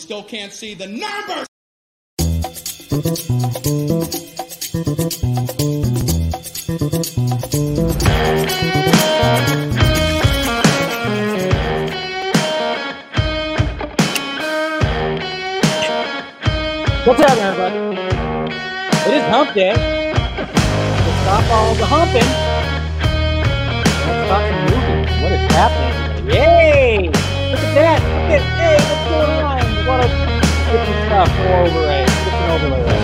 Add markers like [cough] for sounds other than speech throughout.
still can't see the numbers. What's happening, everybody? It is hump day. Let's stop all the humping. Stop the moving. What is happening? Different stuff. More overlay. Different overlay.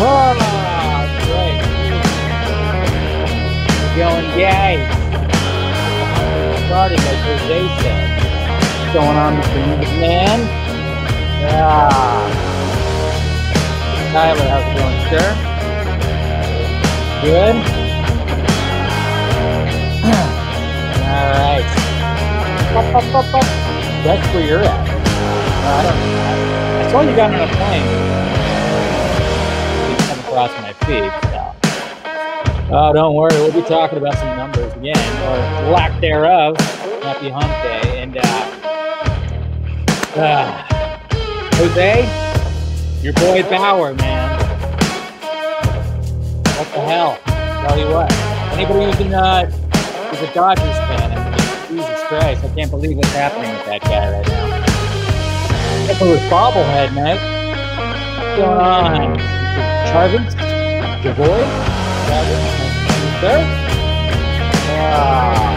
right Ah, right. We're going yay. Starting like Jose said. What's going on, Mr. Man? Yeah. Tyler, how's it going, sir? Good? [clears throat] All right. Up, up, up, up. That's where you're at. I don't know. I saw you got on a plane. You come across my feed, so. Oh, don't worry. We'll be talking about some numbers again, or lack thereof. Happy hump day. And, uh, uh Jose, your boy Bauer, man. What the hell? Tell you what. Anybody who's, in, uh, who's a Dodgers fan, I mean, Jesus Christ, I can't believe what's happening with that guy right now. For his bobblehead, mate. What's going on? Charvins? Javoy? Charvins? Sir? Yeah.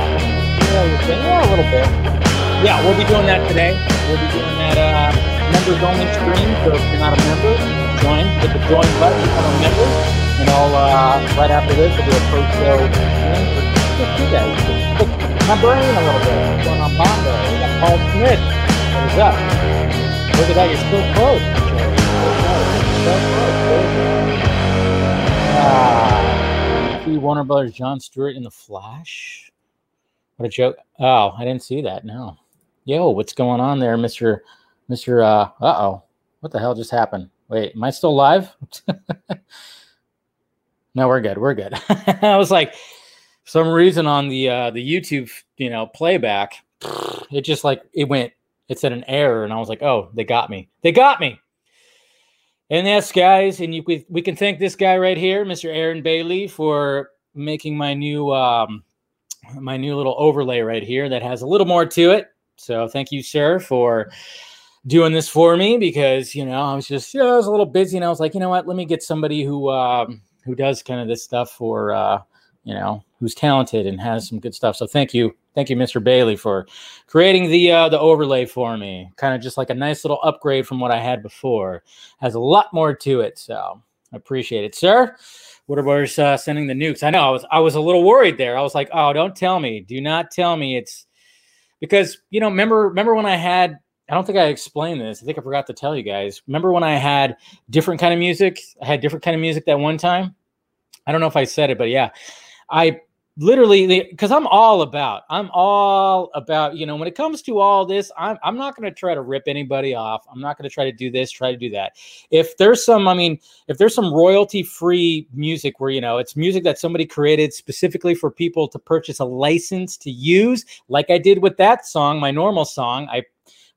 Yeah, a little bit. Yeah, we'll be doing that today. We'll be doing that, uh, members only stream. So if you're not a member, join. Hit the join button, become a member. And I'll, uh, right after this, I'll do a post show stream for just guys. Pick my brain a little bit. What's going on Bondo? We got Paul Smith. What is up? Look at that, you're still close. Ah, see Warner Brothers John Stewart in the Flash. What a joke. Oh, I didn't see that. No. Yo, what's going on there, Mr. Mr. Uh oh. What the hell just happened? Wait, am I still live? [laughs] no, we're good. We're good. [laughs] I was like, some reason on the uh the YouTube, you know, playback, it just like it went, it said an error, and I was like, oh, they got me. They got me. And yes, guys, and you we, we can thank this guy right here, Mr. Aaron Bailey, for making my new um my new little overlay right here that has a little more to it. So thank you, sir, for doing this for me because you know I was just you know, I was a little busy and I was like you know what let me get somebody who um, who does kind of this stuff for uh, you know who's talented and has some good stuff. So thank you, thank you, Mr. Bailey, for creating the uh, the overlay for me. Kind of just like a nice little upgrade from what I had before. Has a lot more to it, so I appreciate it, sir. What about uh, sending the nukes? I know I was I was a little worried there. I was like, oh, don't tell me, do not tell me it's because you know remember remember when I had I don't think I explained this. I think I forgot to tell you guys. Remember when I had different kind of music? I had different kind of music that one time. I don't know if I said it, but yeah, I literally because I'm all about. I'm all about. You know, when it comes to all this, I'm I'm not going to try to rip anybody off. I'm not going to try to do this, try to do that. If there's some, I mean, if there's some royalty free music where you know it's music that somebody created specifically for people to purchase a license to use, like I did with that song, my normal song, I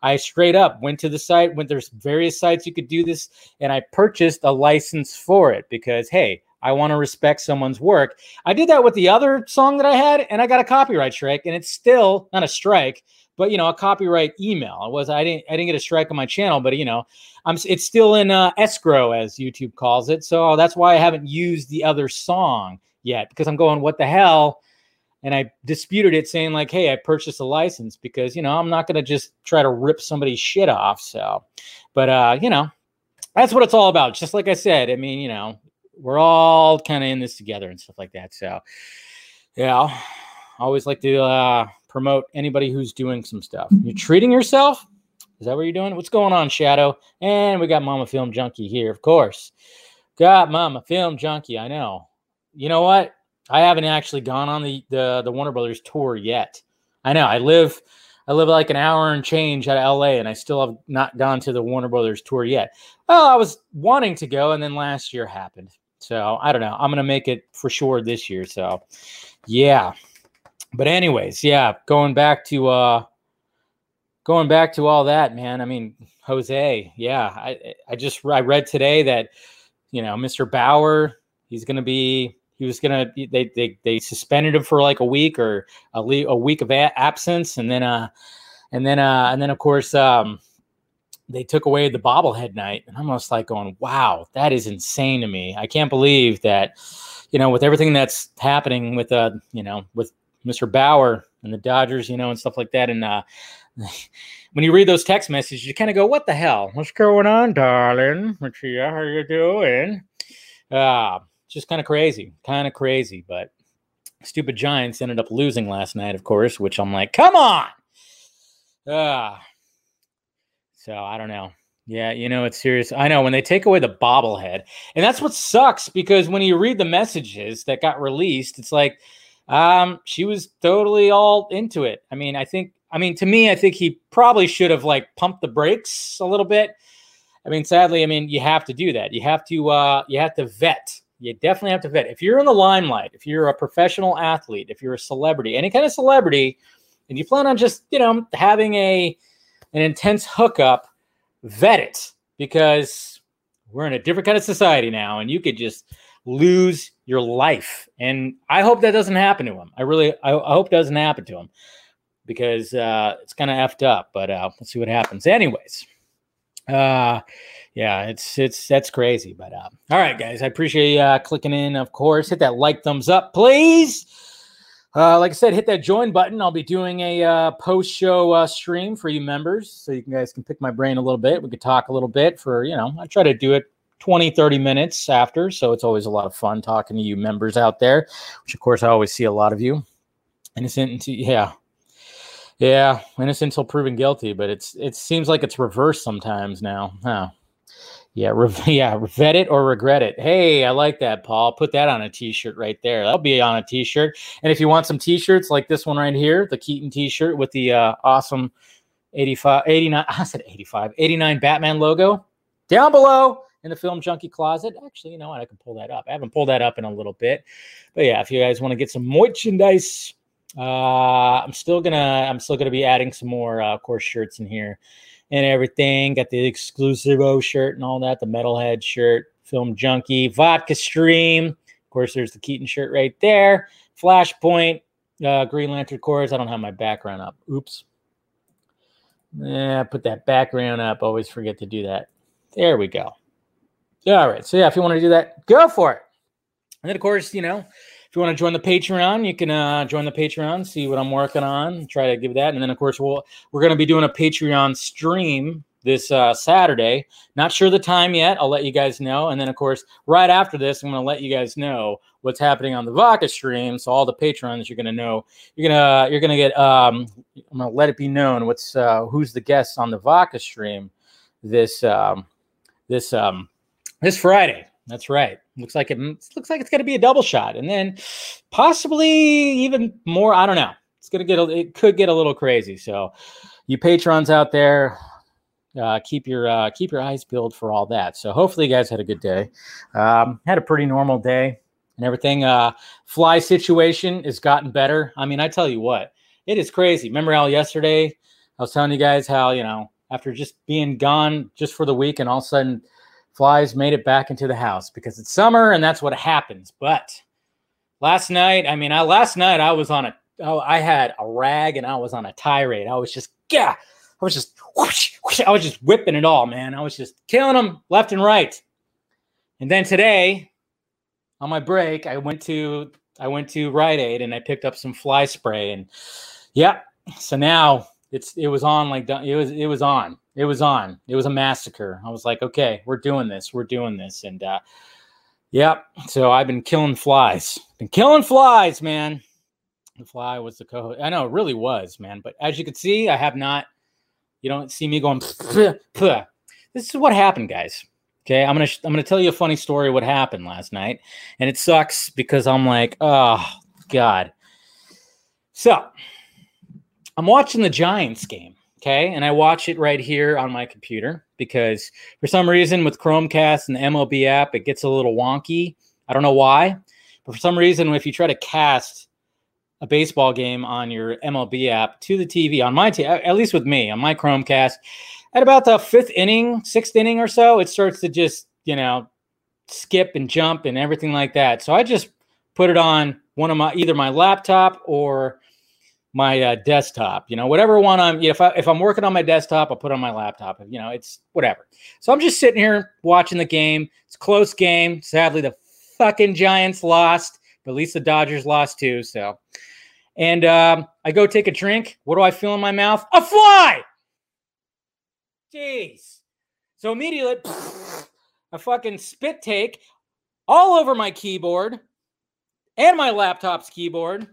I straight up went to the site, went there's various sites you could do this, and I purchased a license for it because hey, I want to respect someone's work. I did that with the other song that I had, and I got a copyright strike, and it's still not a strike, but you know, a copyright email. It was I didn't I didn't get a strike on my channel, but you know, I'm it's still in uh, escrow as YouTube calls it. So that's why I haven't used the other song yet because I'm going, what the hell? and I disputed it, saying like, "Hey, I purchased a license because you know I'm not going to just try to rip somebody's shit off." So, but uh, you know, that's what it's all about. Just like I said, I mean, you know, we're all kind of in this together and stuff like that. So, yeah, I always like to uh, promote anybody who's doing some stuff. You're treating yourself. Is that what you're doing? What's going on, Shadow? And we got Mama Film Junkie here, of course. Got Mama Film Junkie. I know. You know what? I haven't actually gone on the, the the Warner Brothers tour yet. I know I live I live like an hour and change out of LA, and I still have not gone to the Warner Brothers tour yet. Well, I was wanting to go, and then last year happened. So I don't know. I'm gonna make it for sure this year. So yeah. But anyways, yeah, going back to uh going back to all that, man. I mean, Jose, yeah, I I just I read today that you know Mr. Bauer, he's going to be he was gonna they they they suspended him for like a week or a, le- a week of a- absence, and then uh and then uh and then of course um they took away the bobblehead night, and I'm almost like going, wow, that is insane to me. I can't believe that you know with everything that's happening with uh you know with Mr. Bauer and the Dodgers, you know, and stuff like that, and uh [laughs] when you read those text messages, you kind of go, "What the hell? What's going on, darling? Machia, how you doing?" Uh, just kind of crazy, kind of crazy. But stupid Giants ended up losing last night, of course, which I'm like, come on. Ah. Uh, so I don't know. Yeah, you know, it's serious. I know when they take away the bobblehead, and that's what sucks because when you read the messages that got released, it's like, um, she was totally all into it. I mean, I think, I mean, to me, I think he probably should have like pumped the brakes a little bit. I mean, sadly, I mean, you have to do that. You have to, uh, you have to vet you definitely have to vet. If you're in the limelight, if you're a professional athlete, if you're a celebrity, any kind of celebrity, and you plan on just, you know, having a an intense hookup, vet it because we're in a different kind of society now and you could just lose your life. And I hope that doesn't happen to him. I really I, I hope it doesn't happen to him because uh, it's kind of effed up, but uh, let's see what happens. Anyways, uh, yeah, it's it's that's crazy. But uh, all right, guys, I appreciate you uh, clicking in. Of course, hit that like, thumbs up, please. Uh, like I said, hit that join button. I'll be doing a uh, post show uh, stream for you members, so you guys can pick my brain a little bit. We could talk a little bit for you know. I try to do it 20, 30 minutes after, so it's always a lot of fun talking to you members out there. Which, of course, I always see a lot of you. Innocent, yeah, yeah, innocent until proven guilty, but it's it seems like it's reversed sometimes now. Huh. Yeah, re- [laughs] yeah, vet it or regret it. Hey, I like that, Paul. Put that on a t-shirt right there. That'll be on a t-shirt. And if you want some t-shirts like this one right here, the Keaton t-shirt with the uh, awesome 85 89 [laughs] I said 85 89 Batman logo down below in the film junkie closet. Actually, you know what? I can pull that up. I haven't pulled that up in a little bit. But yeah, if you guys want to get some merchandise, uh, I'm still gonna I'm still gonna be adding some more uh, of course shirts in here and everything. Got the exclusive O shirt and all that, the metalhead shirt, film junkie, vodka stream. Of course, there's the Keaton shirt right there. Flashpoint, uh, Green Lantern Corps. I don't have my background up. Oops. Yeah, put that background up. Always forget to do that. There we go. All right. So yeah, if you want to do that, go for it. And then of course, you know, if you want to join the Patreon, you can uh, join the Patreon, see what I'm working on, try to give that. And then, of course, we'll, we're going to be doing a Patreon stream this uh, Saturday. Not sure the time yet. I'll let you guys know. And then, of course, right after this, I'm going to let you guys know what's happening on the Vodka stream. So all the patrons, you're going to know. You're gonna you're gonna get. Um, I'm going to let it be known what's uh, who's the guests on the Vodka stream this um, this um, this Friday. That's right. Looks like it looks like it's going to be a double shot, and then possibly even more. I don't know. It's going to get a, it could get a little crazy. So, you patrons out there, uh, keep your uh, keep your eyes peeled for all that. So hopefully you guys had a good day. Um, had a pretty normal day and everything. Uh, fly situation has gotten better. I mean, I tell you what, it is crazy. Remember how yesterday I was telling you guys how you know after just being gone just for the week and all of a sudden flies made it back into the house because it's summer and that's what happens. But last night, I mean, I last night I was on a oh, I had a rag and I was on a tirade. I was just yeah, I was just whoosh, whoosh, I was just whipping it all, man. I was just killing them left and right. And then today, on my break, I went to I went to Rite Aid and I picked up some fly spray and yeah. So now it's it was on like it was it was on. It was on. It was a massacre. I was like okay we're doing this. We're doing this. And uh yep. So i've been killing flies. Been killing flies man. The fly was the co i know it really was man. But as you can see i have not you don't see me going puh, puh. this is what happened guys. Okay? I'm gonna i'm gonna tell you a funny story what happened last night. And it sucks because i'm like oh god. So I'm watching the Giants game, okay? And I watch it right here on my computer because for some reason with Chromecast and the MLB app, it gets a little wonky. I don't know why, but for some reason, if you try to cast a baseball game on your MLB app to the TV on my at least with me on my Chromecast. At about the fifth inning, sixth inning or so, it starts to just you know skip and jump and everything like that. So I just put it on one of my either my laptop or my uh, desktop. You know, whatever one I'm. You know, if I if I'm working on my desktop, I'll put on my laptop. You know, it's whatever. So I'm just sitting here watching the game. It's close game. Sadly, the fucking Giants lost, but at least the Dodgers lost too. So, and um, I go take a drink. What do I feel in my mouth? A fly. Jeez. So immediately, [laughs] a fucking spit take all over my keyboard and my laptop's keyboard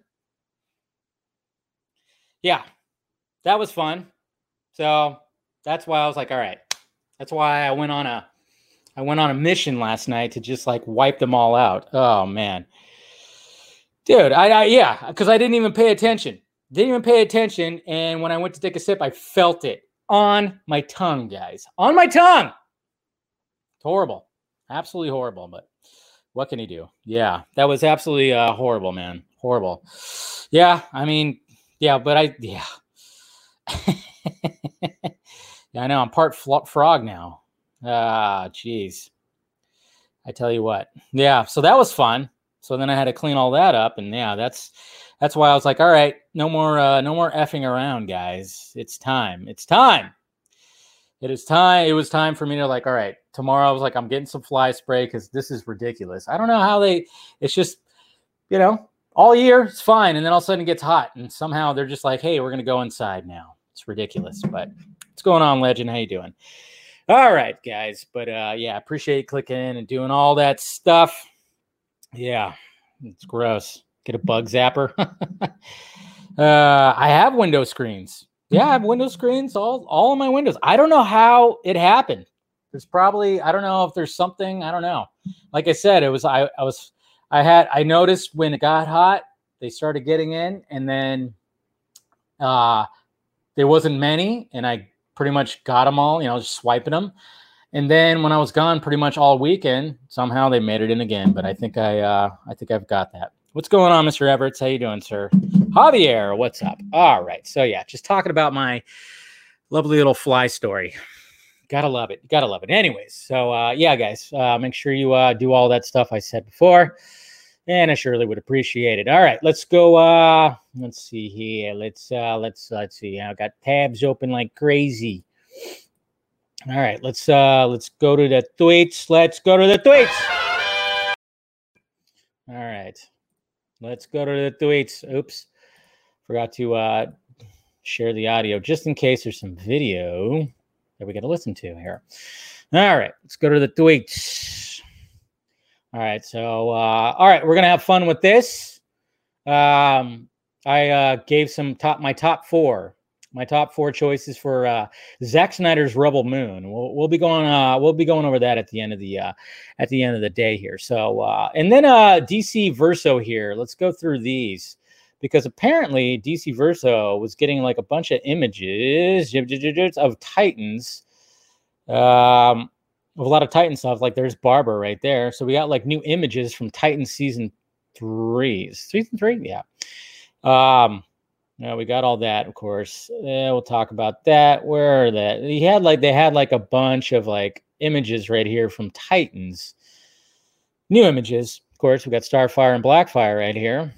yeah, that was fun. So that's why I was like, all right. That's why I went on a I went on a mission last night to just like wipe them all out. Oh man. Dude, I, I yeah, because I didn't even pay attention. Didn't even pay attention. And when I went to take a sip, I felt it on my tongue, guys. On my tongue. It's horrible. Absolutely horrible. But what can he do? Yeah, that was absolutely uh, horrible, man. Horrible. Yeah, I mean, yeah, but I yeah. [laughs] yeah, I know. I'm part frog now. Ah, jeez. I tell you what. Yeah, so that was fun. So then I had to clean all that up, and yeah, that's that's why I was like, all right, no more uh, no more effing around, guys. It's time. It's time. It is time. It was time for me to like, all right, tomorrow I was like, I'm getting some fly spray because this is ridiculous. I don't know how they. It's just, you know, all year it's fine and then all of a sudden it gets hot and somehow they're just like hey we're going to go inside now. It's ridiculous but what's going on legend? How you doing? All right guys but uh yeah appreciate clicking in and doing all that stuff. Yeah it's gross. Get a bug zapper. [laughs] Uh i have window screens. Yeah i have window screens all all of my windows. I don't know how it happened. There's probably i don't know if there's something i don't know. Like i said it was i i was I had I noticed when it got hot, they started getting in, and then uh, there wasn't many, and I pretty much got them all. You know, just swiping them. And then when I was gone, pretty much all weekend, somehow they made it in again. But I think I uh, I think I've got that. What's going on, Mr. Everett? How you doing, sir? Javier, what's up? All right. So yeah, just talking about my lovely little fly story. Gotta love it. Gotta love it. Anyways, so uh, yeah, guys, uh, make sure you uh, do all that stuff I said before, and I surely would appreciate it. All right, let's go. Uh, let's see here. Let's uh, let's let's see. I got tabs open like crazy. All right, let's uh, let's go to the tweets. Let's go to the tweets. All right, let's go to the tweets. Oops, forgot to uh, share the audio just in case there's some video that we got to listen to here. All right, let's go to the tweets. All right, so uh, all right, we're gonna have fun with this. Um, I uh, gave some top my top four, my top four choices for uh, Zack Snyder's Rebel Moon. We'll, we'll be going uh, we'll be going over that at the end of the uh, at the end of the day here. So uh, and then uh, DC Verso here. Let's go through these because apparently DC Verso was getting like a bunch of images of Titans. Um, a lot of Titan stuff. Like there's Barbara right there. So we got like new images from Titan season three. Season three, yeah. Um, yeah, we got all that, of course. Yeah, we'll talk about that. Where are that? He had like they had like a bunch of like images right here from Titans. New images, of course. We got Starfire and Blackfire right here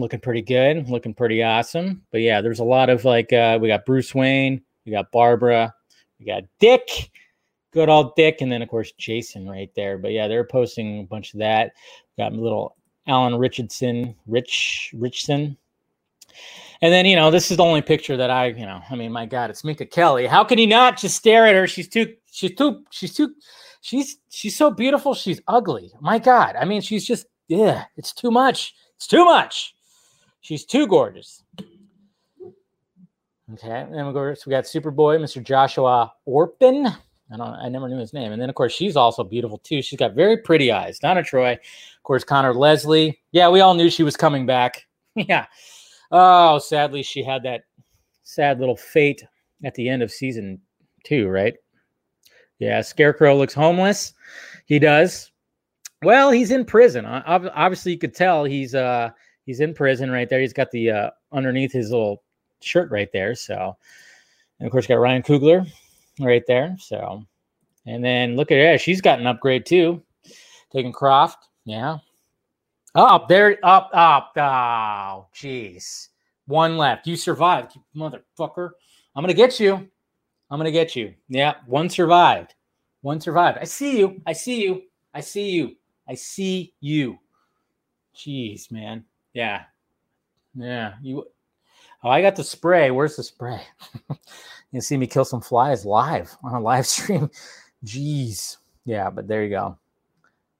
looking pretty good, looking pretty awesome. But yeah, there's a lot of like uh, we got Bruce Wayne, we got Barbara, we got Dick, good old Dick, and then of course Jason right there. But yeah, they're posting a bunch of that. Got little Alan Richardson, Rich Richson. And then, you know, this is the only picture that I, you know, I mean, my God, it's Minka Kelly. How can he not just stare at her? She's too, she's too, she's too, she's, she's so beautiful. She's ugly. My God. I mean, she's just, yeah, it's too much. It's too much. She's too gorgeous. Okay, and then we go. We got Superboy, Mr. Joshua Orpin. I don't. I never knew his name. And then of course she's also beautiful too. She's got very pretty eyes. Donna Troy, of course. Conor Leslie. Yeah, we all knew she was coming back. [laughs] yeah. Oh, sadly she had that sad little fate at the end of season two, right? Yeah. Scarecrow looks homeless. He does. Well, he's in prison. Obviously, you could tell he's uh he's in prison right there. He's got the uh, underneath his little shirt right there. So, and of course, got Ryan Coogler right there. So, and then look at her. She's got an upgrade too. Taking Croft. Yeah. Up there, up, up. Oh, jeez. One left. You survived, you motherfucker. I'm gonna get you. I'm gonna get you. Yeah, one survived. One survived. I see you. I see you. I see you. I see you. Jeez, man. Yeah. Yeah. You Oh, I got the spray. Where's the spray? [laughs] you see me kill some flies live on a live [laughs] stream. Jeez. Yeah, but there you go.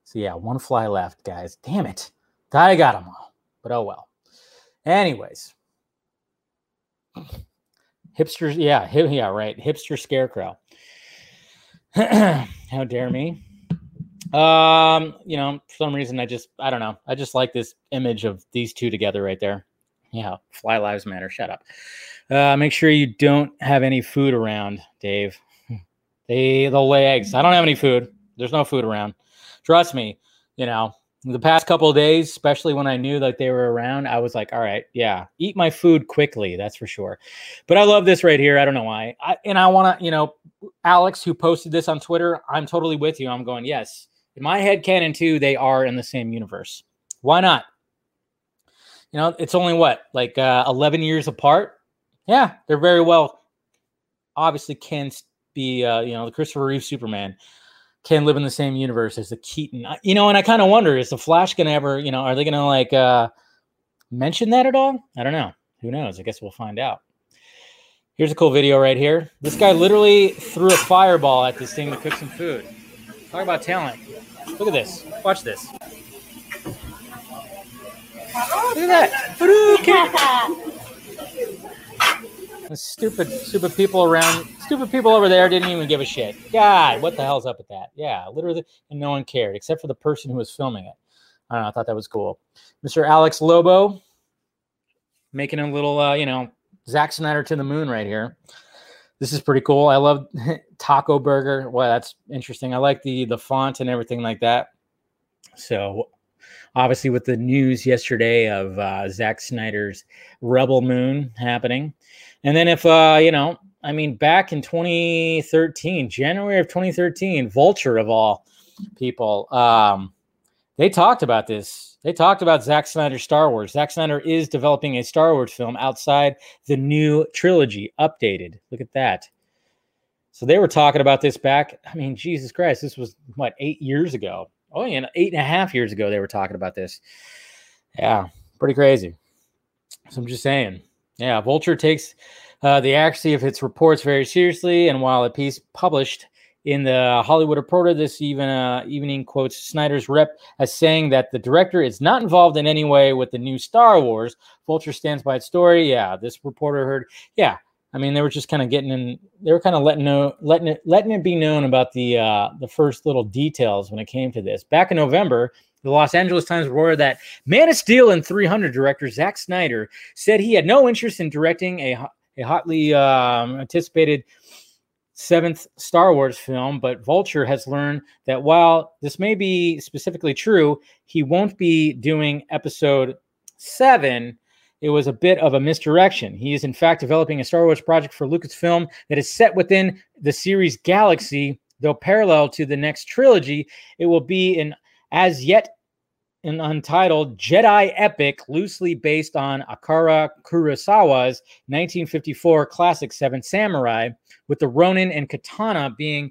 So yeah, one fly left, guys. Damn it. I got them all. But oh well. Anyways. Hipsters, yeah, yeah, right. Hipster scarecrow. [clears throat] How dare me? Um, you know, for some reason I just I don't know. I just like this image of these two together right there. Yeah, fly lives matter. Shut up. Uh, make sure you don't have any food around, Dave. They they'll lay eggs. I don't have any food. There's no food around. Trust me. You know, the past couple days, especially when I knew that they were around, I was like, all right, yeah, eat my food quickly. That's for sure. But I love this right here. I don't know why. I, and I want to, you know, Alex, who posted this on Twitter, I'm totally with you. I'm going, yes. In my head canon, too, they are in the same universe. Why not? You know, it's only what, like uh, 11 years apart? Yeah, they're very well, obviously, can be, uh, you know, the Christopher Reeve Superman can live in the same universe as the Keaton. You know, and I kind of wonder is the Flash going to ever, you know, are they going to like uh mention that at all? I don't know. Who knows? I guess we'll find out. Here's a cool video right here. This guy literally threw a fireball at this thing to cook some food. Talk about talent. Look at this. Watch this. Look at that. Stupid, stupid people around, stupid people over there didn't even give a shit. God, what the hell's up with that? Yeah, literally, and no one cared except for the person who was filming it. I don't know. I thought that was cool. Mr. Alex Lobo making a little, uh, you know, Zack Snyder to the moon right here. This is pretty cool. I love [laughs] Taco Burger. Well, that's interesting. I like the the font and everything like that. So obviously with the news yesterday of uh, Zack Snyder's Rebel Moon happening. And then if uh, you know, I mean, back in 2013, January of 2013, Vulture of all people, um, they talked about this. They talked about Zack Snyder's Star Wars. Zack Snyder is developing a Star Wars film outside the new trilogy, updated. Look at that. So they were talking about this back. I mean, Jesus Christ, this was what eight years ago. Oh, yeah, eight and a half years ago they were talking about this. Yeah, pretty crazy. So I'm just saying. Yeah, Vulture takes uh, the accuracy of its reports very seriously, and while a piece published in the Hollywood Reporter this even uh, evening quotes Snyder's rep as saying that the director is not involved in any way with the new Star Wars. Vulture stands by its story. Yeah, this reporter heard. Yeah, I mean they were just kind of getting in. They were kind of letting know, letting it, letting it be known about the uh, the first little details when it came to this. Back in November, the Los Angeles Times reported that Man of Steel and 300 director Zack Snyder said he had no interest in directing a, a hotly um, anticipated seventh Star Wars film, but Vulture has learned that while this may be specifically true, he won't be doing episode seven. It was a bit of a misdirection. He is, in fact, developing a Star Wars project for Lucasfilm that is set within the series Galaxy, though parallel to the next trilogy. It will be an as yet an untitled Jedi epic loosely based on Akira Kurosawa's 1954 classic Seven Samurai, with the Ronin and katana being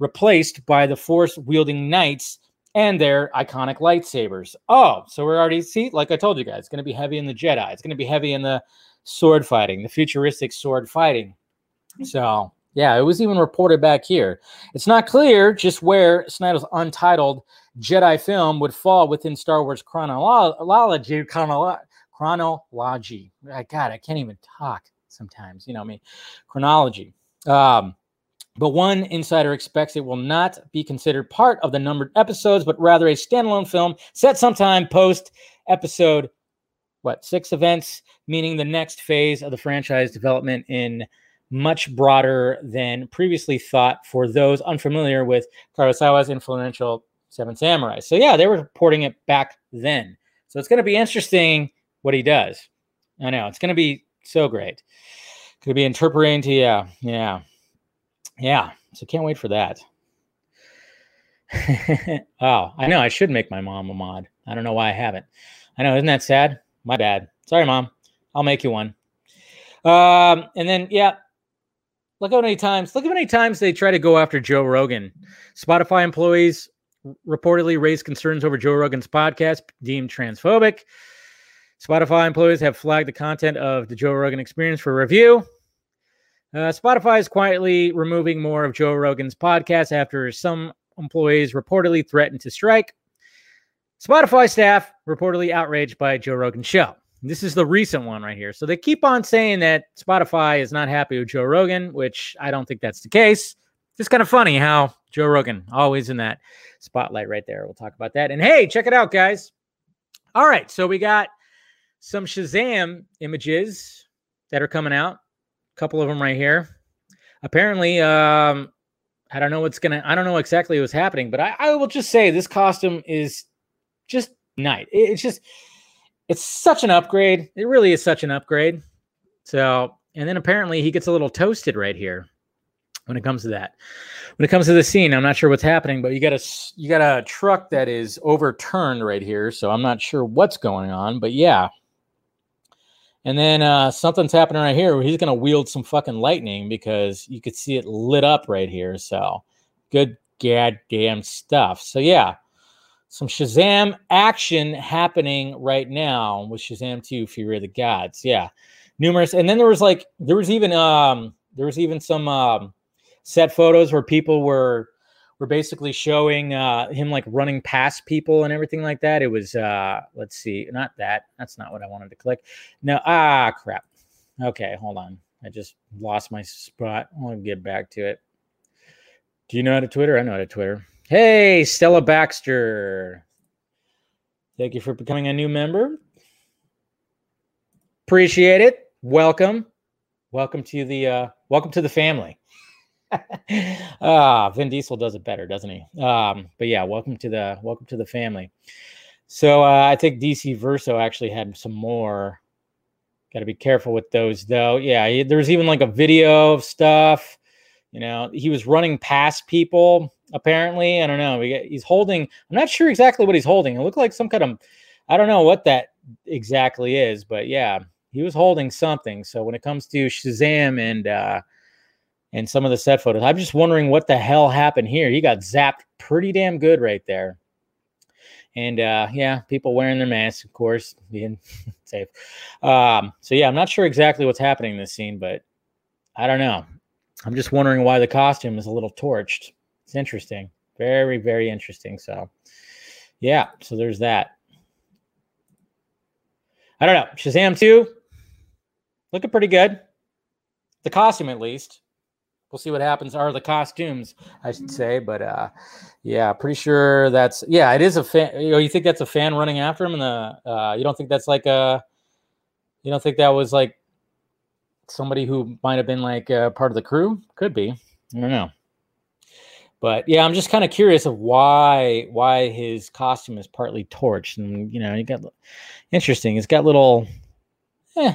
replaced by the force wielding knights and their iconic lightsabers. Oh, so we're already see, like I told you guys, it's going to be heavy in the Jedi. It's going to be heavy in the sword fighting, the futuristic sword fighting. So yeah, it was even reported back here. It's not clear just where Snyder's untitled Jedi film would fall within Star Wars chronology. Chronology. God, I can't even talk sometimes. You know me. Chronology. Um, but one insider expects it will not be considered part of the numbered episodes, but rather a standalone film set sometime post episode what six events, meaning the next phase of the franchise development in much broader than previously thought for those unfamiliar with Kurosawa's influential Seven Samurai. So yeah, they were reporting it back then. So it's going to be interesting what he does. I know it's going to be so great. Could be interpreting to yeah, yeah, yeah. So can't wait for that. [laughs] oh, I know. I should make my mom a mod. I don't know why I haven't. I know, isn't that sad? My bad. Sorry, mom. I'll make you one. Um, and then yeah, look how many times look how many times they try to go after Joe Rogan. Spotify employees reportedly raised concerns over Joe Rogan's podcast deemed transphobic. Spotify employees have flagged the content of the Joe Rogan experience for review. Uh, Spotify is quietly removing more of Joe Rogan's podcast after some employees reportedly threatened to strike. Spotify staff reportedly outraged by Joe Rogan's show. This is the recent one right here. So they keep on saying that Spotify is not happy with Joe Rogan, which I don't think that's the case. It's kind of funny how Joe Rogan always in that spotlight right there. We'll talk about that. And hey, check it out, guys. All right, so we got some Shazam images that are coming out. A couple of them right here. Apparently, um, I don't know what's gonna. I don't know exactly what's happening, but I, I will just say this costume is just night. It's just it's such an upgrade. It really is such an upgrade. So, and then apparently he gets a little toasted right here when it comes to that. When it comes to the scene, I'm not sure what's happening, but you got a you got a truck that is overturned right here, so I'm not sure what's going on, but yeah. And then uh, something's happening right here. He's going to wield some fucking lightning because you could see it lit up right here. So good goddamn stuff. So yeah, some Shazam action happening right now with Shazam 2 Fury of the Gods. Yeah. Numerous and then there was like there was even um there was even some um set photos where people were were basically showing uh him like running past people and everything like that. It was uh let's see, not that. That's not what I wanted to click. No, ah crap. Okay, hold on. I just lost my spot. I'll get back to it. Do you know how to Twitter? I know how to Twitter. Hey, Stella Baxter. Thank you for becoming a new member. Appreciate it. Welcome. Welcome to the uh welcome to the family. [laughs] ah, Vin Diesel does it better, doesn't he? Um, but yeah, welcome to the welcome to the family. So uh, I think DC Verso actually had some more. Got to be careful with those, though. Yeah, there was even like a video of stuff. You know, he was running past people apparently. I don't know. he's holding, I'm not sure exactly what he's holding. It looked like some kind of, I don't know what that exactly is, but yeah, he was holding something. So when it comes to Shazam and, uh, and some of the set photos, I'm just wondering what the hell happened here. He got zapped pretty damn good right there. And uh, yeah, people wearing their masks, of course, [laughs] being safe. Um, so yeah, I'm not sure exactly what's happening in this scene, but I don't know. I'm just wondering why the costume is a little torched. It's interesting. Very, very interesting. So, yeah, so there's that. I don't know. Shazam 2, looking pretty good. The costume, at least. We'll see what happens. Are the costumes, I should say. But uh, yeah, pretty sure that's yeah. It is a fan. You know, you think that's a fan running after him, and the uh, you don't think that's like a. You don't think that was like somebody who might have been like uh, part of the crew? Could be. I don't know. But yeah, I'm just kind of curious of why why his costume is partly torched, and you know, he got interesting. He's got little, eh,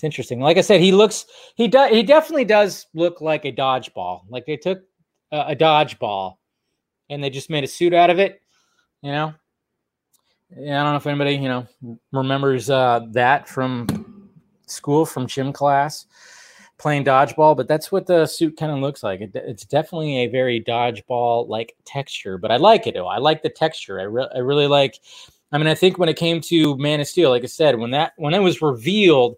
it's interesting. Like I said, he looks he does he definitely does look like a dodgeball. Like they took a, a dodgeball and they just made a suit out of it. You know, yeah, I don't know if anybody you know remembers uh, that from school from gym class playing dodgeball, but that's what the suit kind of looks like. It, it's definitely a very dodgeball like texture, but I like it. I like the texture. I, re- I really like. I mean, I think when it came to Man of Steel, like I said, when that when it was revealed,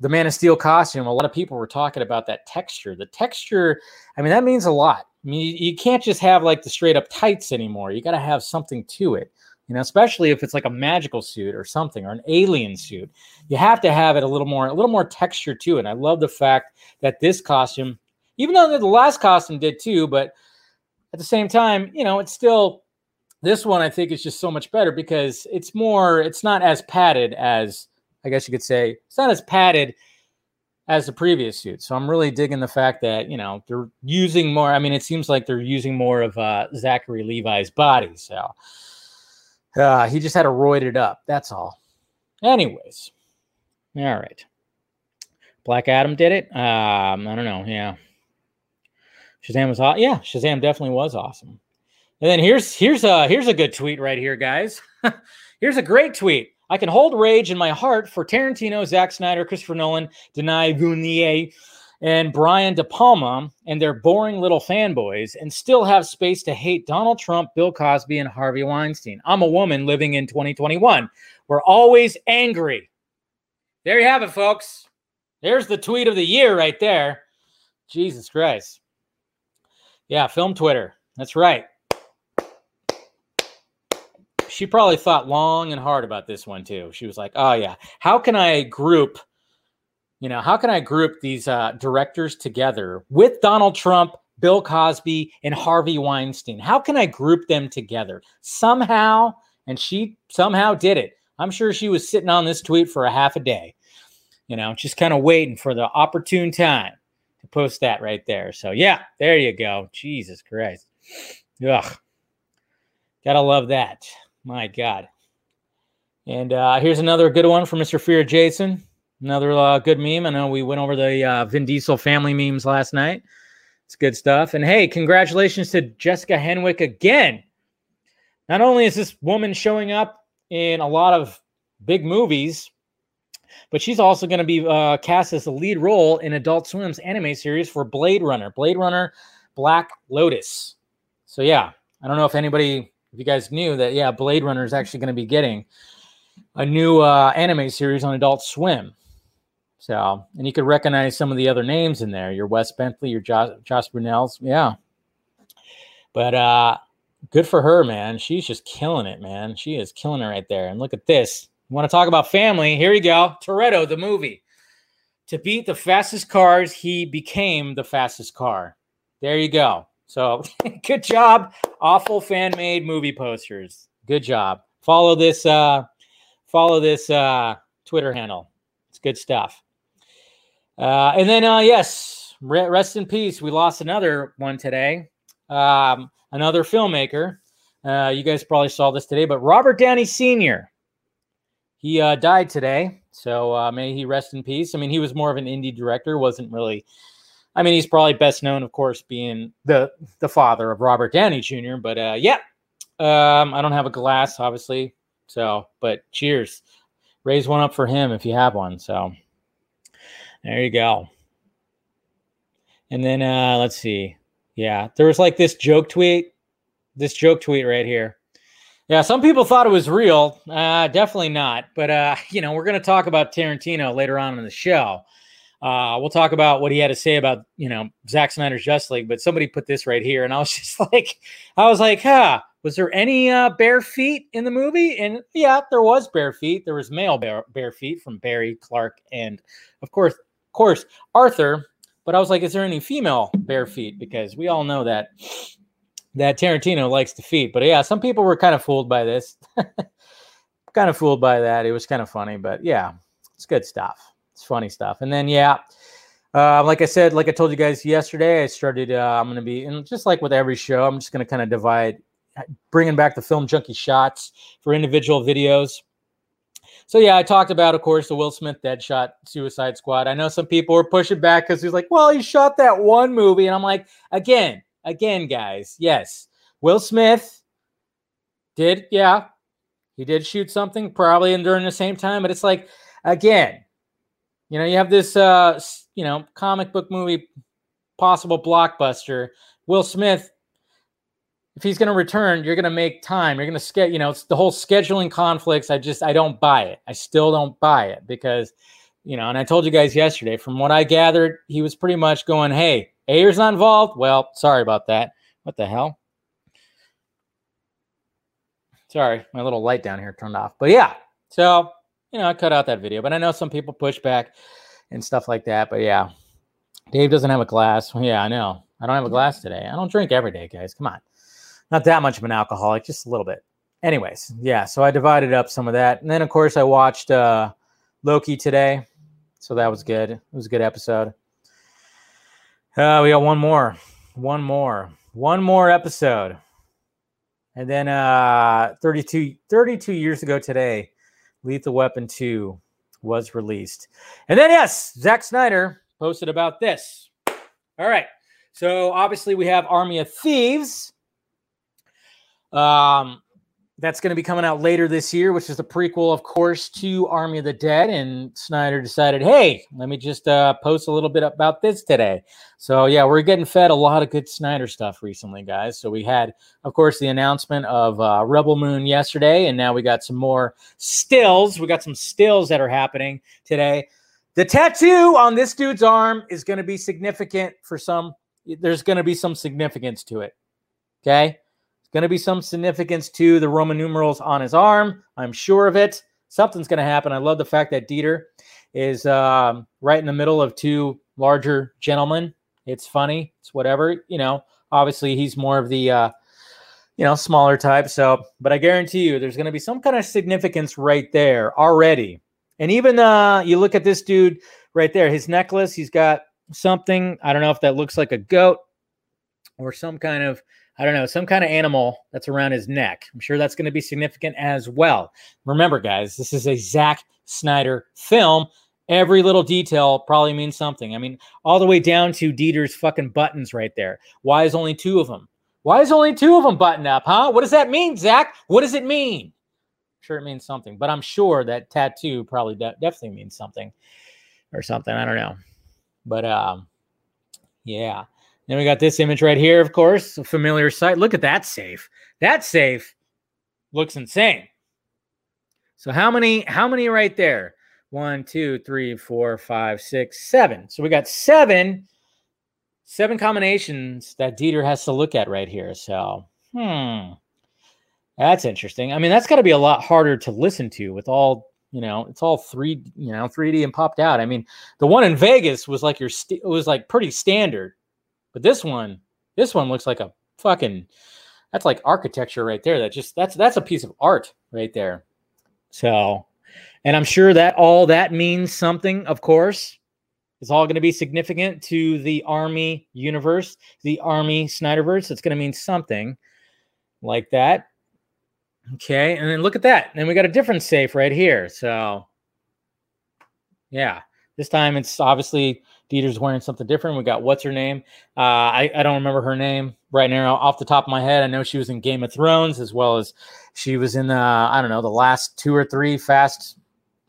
the Man of Steel costume, a lot of people were talking about that texture. The texture, I mean, that means a lot. I mean, you, you can't just have like the straight up tights anymore. You got to have something to it you know especially if it's like a magical suit or something or an alien suit you have to have it a little more a little more texture to it and i love the fact that this costume even though the last costume did too but at the same time you know it's still this one i think is just so much better because it's more it's not as padded as i guess you could say it's not as padded as the previous suit so i'm really digging the fact that you know they're using more i mean it seems like they're using more of uh zachary levi's body so uh, he just had to roid it up. That's all. Anyways, all right. Black Adam did it. Um, I don't know. Yeah. Shazam was aw- yeah, Shazam definitely was awesome. And then here's here's a here's a good tweet right here, guys. [laughs] here's a great tweet. I can hold rage in my heart for Tarantino, Zack Snyder, Christopher Nolan, Denis Villeneuve, and Brian De Palma and their boring little fanboys, and still have space to hate Donald Trump, Bill Cosby, and Harvey Weinstein. I'm a woman living in 2021. We're always angry. There you have it, folks. There's the tweet of the year right there. Jesus Christ. Yeah, film Twitter. That's right. She probably thought long and hard about this one too. She was like, "Oh yeah, how can I group you know, how can I group these uh, directors together with Donald Trump, Bill Cosby, and Harvey Weinstein? How can I group them together somehow?" And she somehow did it. I'm sure she was sitting on this tweet for a half a day, you know, just kind of waiting for the opportune time to post that right there. So, yeah, there you go. Jesus Christ. Ugh. Gotta love that. My God. And uh, here's another good one from Mr. Fear Jason. Another uh, good meme. I know we went over the uh, Vin Diesel family memes last night. It's good stuff. And hey, congratulations to Jessica Henwick again. Not only is this woman showing up in a lot of big movies, but she's also going to be uh, cast as the lead role in Adult Swim's anime series for Blade Runner, Blade Runner Black Lotus. So, yeah, I don't know if anybody, if you guys knew that, yeah, Blade Runner is actually going to be getting a new uh, anime series on Adult Swim. So, and you could recognize some of the other names in there. Your Wes Bentley, your Josh, Josh Brunel's, yeah. But uh, good for her, man. She's just killing it, man. She is killing it right there. And look at this. You want to talk about family? Here you go. Toretto, the movie. To beat the fastest cars, he became the fastest car. There you go. So [laughs] good job. Awful fan made movie posters. Good job. Follow this uh follow this uh Twitter handle. It's good stuff. Uh, and then, uh, yes, rest in peace. We lost another one today, um, another filmmaker. Uh, you guys probably saw this today, but Robert Downey Sr. He uh, died today, so uh, may he rest in peace. I mean, he was more of an indie director, wasn't really. I mean, he's probably best known, of course, being the the father of Robert Downey Jr. But uh, yeah, um, I don't have a glass, obviously. So, but cheers. Raise one up for him if you have one. So. There you go. And then uh, let's see. Yeah, there was like this joke tweet, this joke tweet right here. Yeah, some people thought it was real. Uh, definitely not. But uh, [laughs] you know, we're going to talk about Tarantino later on in the show. Uh, we'll talk about what he had to say about you know Zack Snyder's Just League. But somebody put this right here, and I was [laughs] just like, I was like, huh. Was there any uh, bare feet in the movie? And yeah, there was bare feet. There was male bare, bare feet from Barry Clark, and of course of course, Arthur. But I was like, is there any female bare feet? Because we all know that that Tarantino likes to feet. But yeah, some people were kind of fooled by this. [laughs] kind of fooled by that. It was kind of funny, but yeah, it's good stuff. It's funny stuff. And then yeah, uh, like I said, like I told you guys yesterday, I started. Uh, I'm going to be, and just like with every show, I'm just going to kind of divide, bringing back the film junkie shots for individual videos. So yeah, I talked about, of course, the Will Smith dead shot Suicide Squad. I know some people were pushing back because he's like, well, he shot that one movie, and I'm like, again, again, guys, yes, Will Smith did, yeah, he did shoot something probably in during the same time, but it's like, again, you know, you have this, uh, you know, comic book movie possible blockbuster. Will Smith if he's going to return, you're going to make time. You're going to schedule, you know, it's the whole scheduling conflicts. I just, I don't buy it. I still don't buy it because, you know, and I told you guys yesterday, from what I gathered, he was pretty much going, hey, Ayer's not involved. Well, sorry about that. What the hell? Sorry, my little light down here turned off. But yeah, so, you know, I cut out that video, but I know some people push back and stuff like that. But yeah, Dave doesn't have a glass. Yeah, I know. I don't have a glass today. I don't drink every day, guys. Come on not that much of an alcoholic, just a little bit. Anyways, yeah, so I divided up some of that. And then, of course, I watched uh, Loki today. So that was good. It was a good episode. Uh, we got one more, one more, one more episode. And then uh, 32, 32 years ago today, Lethal Weapon 2 was released. And then, yes, Zack Snyder posted about this. All right. So obviously, we have Army of Thieves. Um, that's going to be coming out later this year, which is the prequel, of course, to Army of the Dead. And Snyder decided, hey, let me just uh, post a little bit about this today. So, yeah, we're getting fed a lot of good Snyder stuff recently, guys. So, we had, of course, the announcement of uh, Rebel Moon yesterday, and now we got some more stills. We got some stills that are happening today. The tattoo on this dude's arm is going to be significant for some. There's going to be some significance to it. Okay going to be some significance to the Roman numerals on his arm. I'm sure of it. Something's going to happen. I love the fact that Dieter is um, right in the middle of two larger gentlemen. It's funny. It's whatever. You know, obviously he's more of the, uh, you know, smaller type. So, but I guarantee you there's going to be some kind of significance right there already. And even uh, you look at this dude right there, his necklace, he's got something. I don't know if that looks like a goat or some kind of I don't know, some kind of animal that's around his neck. I'm sure that's going to be significant as well. Remember, guys, this is a Zack Snyder film. Every little detail probably means something. I mean, all the way down to Dieter's fucking buttons right there. Why is only two of them? Why is only two of them buttoned up, huh? What does that mean, Zack? What does it mean? I'm sure it means something, but I'm sure that tattoo probably de- definitely means something or something. I don't know. But um, yeah. Then we got this image right here, of course, a familiar sight. Look at that safe. That safe looks insane. So how many? How many right there? One, two, three, four, five, six, seven. So we got seven, seven combinations that Dieter has to look at right here. So, hmm, that's interesting. I mean, that's got to be a lot harder to listen to with all you know it's all three you know 3d and popped out i mean the one in vegas was like your st- it was like pretty standard but this one, this one looks like a fucking that's like architecture right there. That just that's that's a piece of art right there. So, and I'm sure that all that means something, of course. It's all going to be significant to the Army universe, the Army Snyderverse. It's going to mean something like that. Okay, and then look at that. And we got a different safe right here. So, yeah, this time it's obviously Dieter's wearing something different. We got what's her name? Uh, I, I don't remember her name right now off the top of my head. I know she was in Game of Thrones as well as she was in the I don't know the last two or three Fast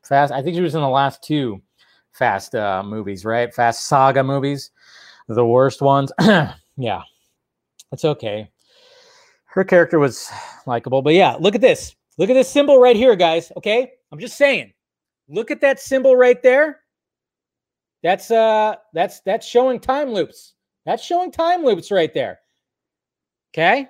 Fast. I think she was in the last two Fast uh, movies, right? Fast Saga movies, the worst ones. [clears throat] yeah, it's okay. Her character was likable, but yeah, look at this. Look at this symbol right here, guys. Okay, I'm just saying. Look at that symbol right there. That's uh that's that's showing time loops. That's showing time loops right there. Okay?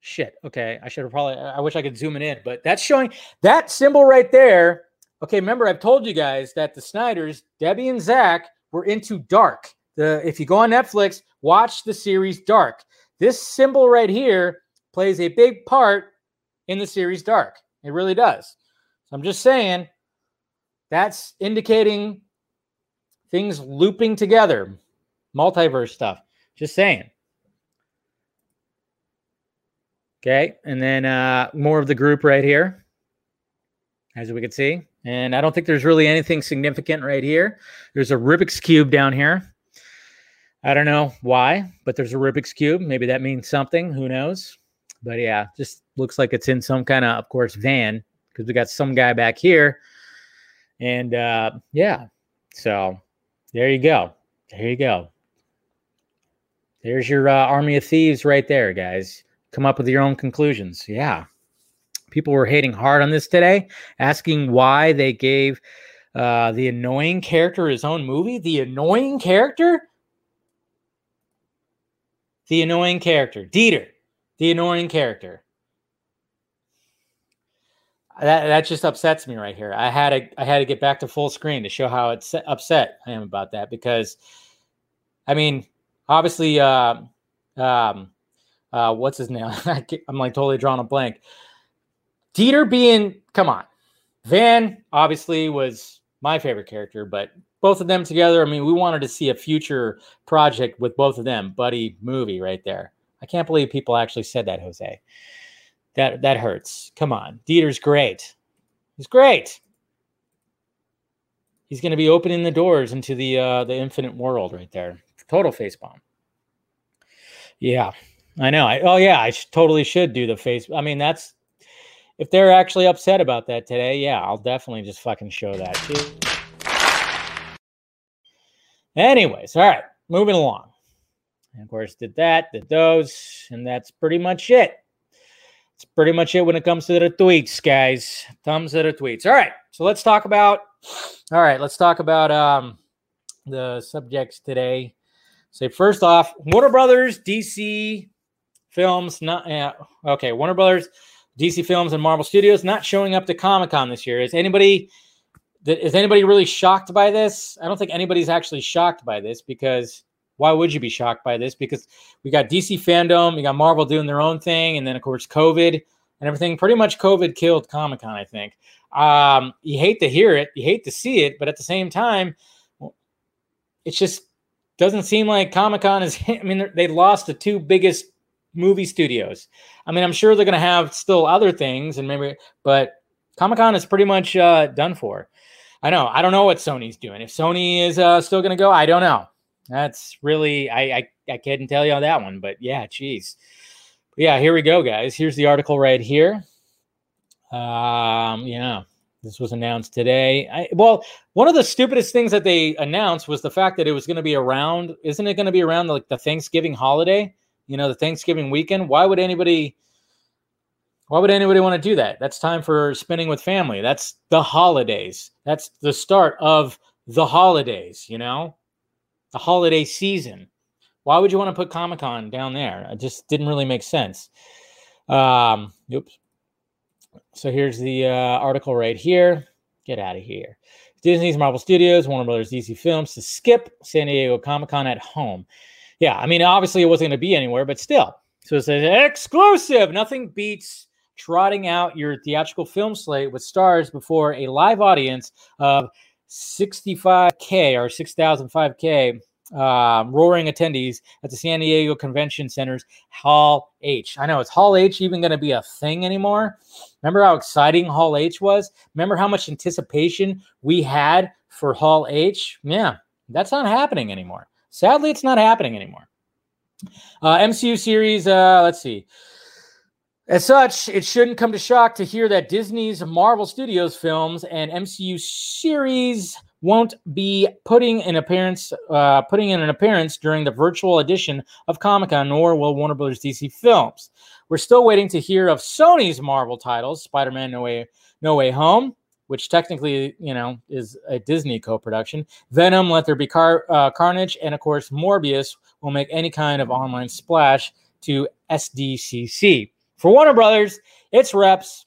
Shit. Okay. I should have probably I wish I could zoom it in, but that's showing that symbol right there. Okay, remember I've told you guys that the Snyders, Debbie and Zack, were into dark. The if you go on Netflix, watch the series Dark. This symbol right here plays a big part in the series Dark. It really does. So I'm just saying that's indicating things looping together, multiverse stuff. Just saying. Okay, and then uh, more of the group right here, as we can see. And I don't think there's really anything significant right here. There's a Rubik's Cube down here. I don't know why, but there's a Rubik's Cube. Maybe that means something. Who knows? But yeah, just looks like it's in some kind of, of course, van because we got some guy back here. And uh, yeah, so there you go. There you go. There's your uh, army of thieves right there, guys. Come up with your own conclusions. Yeah. People were hating hard on this today, asking why they gave uh, the annoying character his own movie. The annoying character? The annoying character. Dieter, the annoying character that that just upsets me right here. I had to I had to get back to full screen to show how it's upset I am about that because, I mean, obviously, uh, um, uh, what's his name? [laughs] I'm like totally drawing a blank. Dieter being come on, Van obviously was my favorite character, but both of them together. I mean, we wanted to see a future project with both of them, buddy movie right there. I can't believe people actually said that, Jose. That that hurts. Come on, Dieter's great. He's great. He's going to be opening the doors into the uh, the infinite world right there. Total face bomb. Yeah, I know. I, oh yeah, I sh- totally should do the face. I mean, that's if they're actually upset about that today. Yeah, I'll definitely just fucking show that too. Anyways, all right, moving along. And of course, did that, did those, and that's pretty much it. It's pretty much it when it comes to the tweets, guys. Thumbs to the tweets. All right, so let's talk about. All right, let's talk about um the subjects today. So first off, Warner Brothers, DC Films, not uh, okay. Warner Brothers, DC Films, and Marvel Studios not showing up to Comic Con this year. Is anybody is anybody really shocked by this? I don't think anybody's actually shocked by this because why would you be shocked by this? Because we got DC fandom, we got Marvel doing their own thing, and then of course COVID and everything. Pretty much COVID killed Comic Con, I think. Um, you hate to hear it, you hate to see it, but at the same time, it just doesn't seem like Comic Con is. [laughs] I mean, they lost the two biggest movie studios. I mean, I'm sure they're going to have still other things, and maybe, but Comic Con is pretty much uh, done for. I know. I don't know what Sony's doing. If Sony is uh, still going to go, I don't know. That's really I, I I can't tell you on that one, but yeah, geez. Yeah, here we go, guys. Here's the article right here. Um, yeah, this was announced today. I, well, one of the stupidest things that they announced was the fact that it was going to be around. Isn't it going to be around like the Thanksgiving holiday? You know, the Thanksgiving weekend. Why would anybody? Why would anybody want to do that? That's time for spending with family. That's the holidays. That's the start of the holidays. You know, the holiday season. Why would you want to put Comic Con down there? It just didn't really make sense. Um, oops. So here's the uh, article right here. Get out of here. Disney's Marvel Studios, Warner Brothers DC Films to skip San Diego Comic Con at home. Yeah, I mean, obviously it wasn't going to be anywhere, but still. So it says exclusive. Nothing beats trotting out your theatrical film slate with stars before a live audience of 65K or 6,005K um, roaring attendees at the San Diego Convention Center's Hall H. I know, is Hall H even going to be a thing anymore? Remember how exciting Hall H was? Remember how much anticipation we had for Hall H? Yeah, that's not happening anymore. Sadly, it's not happening anymore. Uh, MCU series, uh, let's see. As such, it shouldn't come to shock to hear that Disney's Marvel Studios films and MCU series won't be putting an appearance, uh, putting in an appearance during the virtual edition of Comic Con, nor will Warner Brothers DC Films. We're still waiting to hear of Sony's Marvel titles, Spider-Man: No Way, No Way Home, which technically, you know, is a Disney co-production. Venom: Let There Be Car- uh, Carnage, and of course, Morbius will make any kind of online splash to SDCC. For Warner Brothers, it's reps.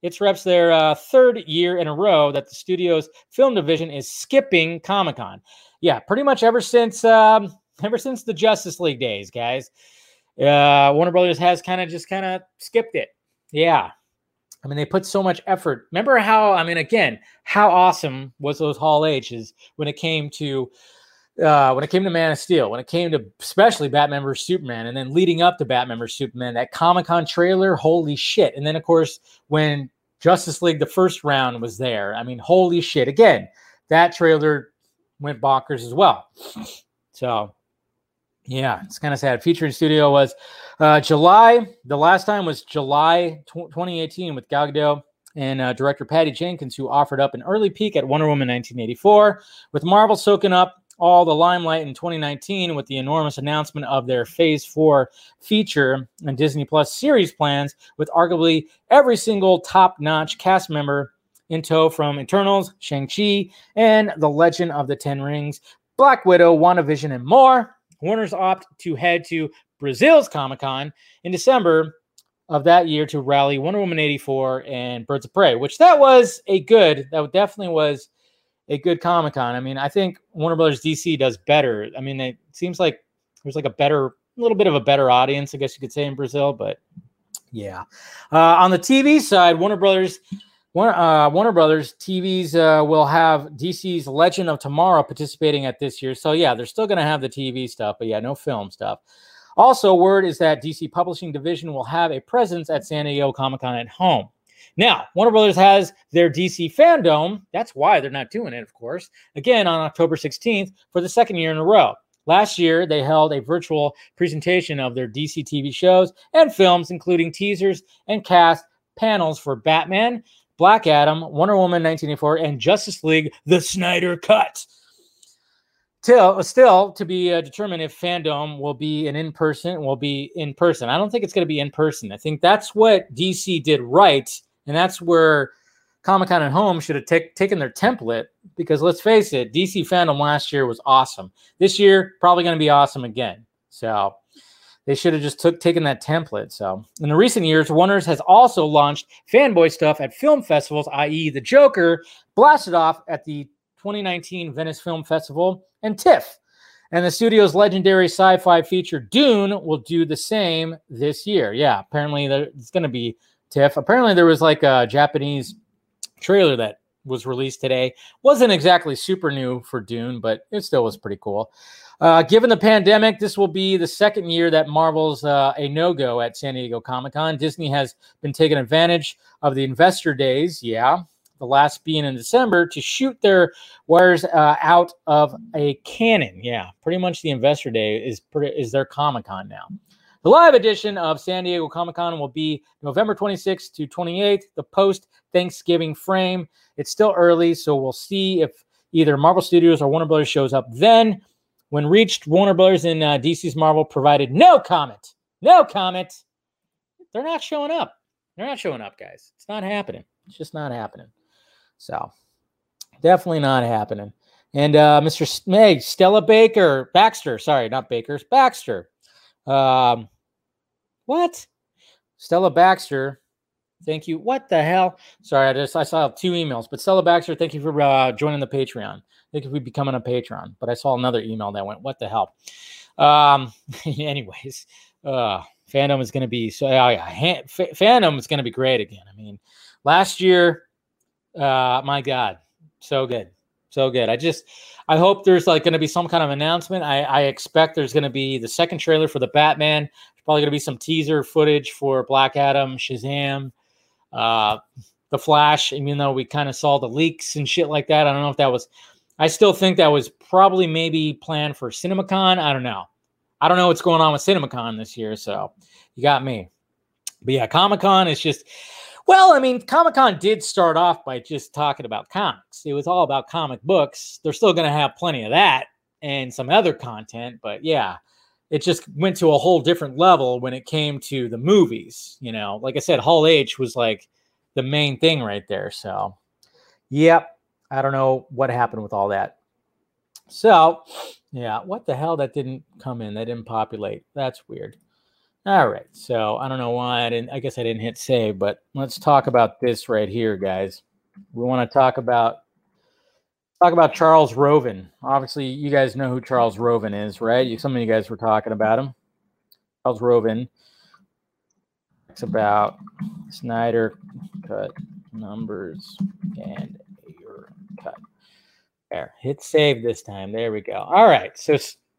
It's reps their uh, third year in a row that the studio's film division is skipping Comic Con. Yeah, pretty much ever since um, ever since the Justice League days, guys. Uh, Warner Brothers has kind of just kind of skipped it. Yeah, I mean, they put so much effort. Remember how, I mean, again, how awesome was those Hall H's when it came to uh, when it came to Man of Steel, when it came to especially Batman vs Superman, and then leading up to Batman vs Superman, that Comic Con trailer, holy shit! And then of course when Justice League the first round was there, I mean, holy shit! Again, that trailer went bonkers as well. So yeah, it's kind of sad. Featuring studio was uh, July. The last time was July 2018 with Gal Gadot and uh, director Patty Jenkins, who offered up an early peek at Wonder Woman 1984, with Marvel soaking up all the limelight in 2019 with the enormous announcement of their Phase 4 feature and Disney Plus series plans, with arguably every single top notch cast member in tow from Eternals, Shang-Chi, and The Legend of the Ten Rings, Black Widow, WandaVision, and more. Warner's opt to head to Brazil's Comic Con in December of that year to rally Wonder Woman 84 and Birds of Prey, which that was a good, that definitely was a good Comic Con. I mean, I think Warner Brothers DC does better. I mean, it seems like there's like a better, a little bit of a better audience, I guess you could say, in Brazil. But yeah, uh, on the TV side, Warner Brothers. Warner, uh, Warner Brothers TVs uh, will have DC's Legend of Tomorrow participating at this year. So yeah, they're still going to have the TV stuff, but yeah, no film stuff. Also, word is that DC Publishing Division will have a presence at San Diego Comic Con at home. Now, Warner Brothers has their DC fandom. That's why they're not doing it, of course. Again, on October 16th for the second year in a row. Last year, they held a virtual presentation of their DC TV shows and films, including teasers and cast panels for Batman, Black Adam, Wonder Woman 1984, and Justice League The Snyder Cut. Till, still to be uh, determined if fandom will be an in person will be in person. I don't think it's going to be in person. I think that's what DC did right, and that's where Comic Con at home should have t- taken their template because let's face it, DC fandom last year was awesome. This year probably going to be awesome again. So they should have just took taken that template. So in the recent years, Warner's has also launched fanboy stuff at film festivals, i.e., The Joker blasted off at the 2019 Venice Film Festival and TIFF. And the studio's legendary sci fi feature Dune will do the same this year. Yeah, apparently it's going to be TIFF. Apparently, there was like a Japanese trailer that was released today. Wasn't exactly super new for Dune, but it still was pretty cool. Uh, given the pandemic, this will be the second year that Marvel's uh, a no go at San Diego Comic Con. Disney has been taking advantage of the investor days. Yeah, the last being in December, to shoot their wares uh, out of a cannon. Yeah, pretty much the Investor Day is pretty, is their Comic Con now. The live edition of San Diego Comic Con will be November 26th to 28th, the post Thanksgiving frame. It's still early, so we'll see if either Marvel Studios or Warner Brothers shows up then. When reached, Warner Brothers and uh, DC's Marvel provided no comment. No comment. They're not showing up. They're not showing up, guys. It's not happening. It's just not happening. So definitely not happening. And uh, Mr. Smeg, Stella Baker, Baxter, sorry, not Baker's, Baxter. Um, what? Stella Baxter, thank you. What the hell? Sorry, I just I saw two emails, but Stella Baxter, thank you for uh, joining the Patreon. Thank you for becoming a patron. But I saw another email that went, what the hell? Um, [laughs] anyways, uh, fandom is going to be so. Uh, yeah, fandom is going to be great again. I mean, last year uh, my God, so good, so good. I just, I hope there's like going to be some kind of announcement. I, I expect there's going to be the second trailer for the Batman. There's probably going to be some teaser footage for Black Adam, Shazam, uh, the Flash. Even though we kind of saw the leaks and shit like that, I don't know if that was. I still think that was probably maybe planned for CinemaCon. I don't know. I don't know what's going on with CinemaCon this year, so you got me. But yeah, Comic Con is just well, I mean, Comic Con did start off by just talking about comics. It was all about comic books. They're still going to have plenty of that and some other content, but yeah, it just went to a whole different level when it came to the movies. You know, like I said, Hall H was like the main thing right there. So, yep, I don't know what happened with all that. So, yeah, what the hell? That didn't come in. That didn't populate. That's weird. All right. So I don't know why I didn't, I guess I didn't hit save, but let's talk about this right here, guys. We want to talk about talk about Charles Roven. Obviously, you guys know who Charles Roven is, right? Some of you guys were talking about him. Charles Roven. It's about Snyder cut numbers and your cut. There, hit save this time. There we go. All right. So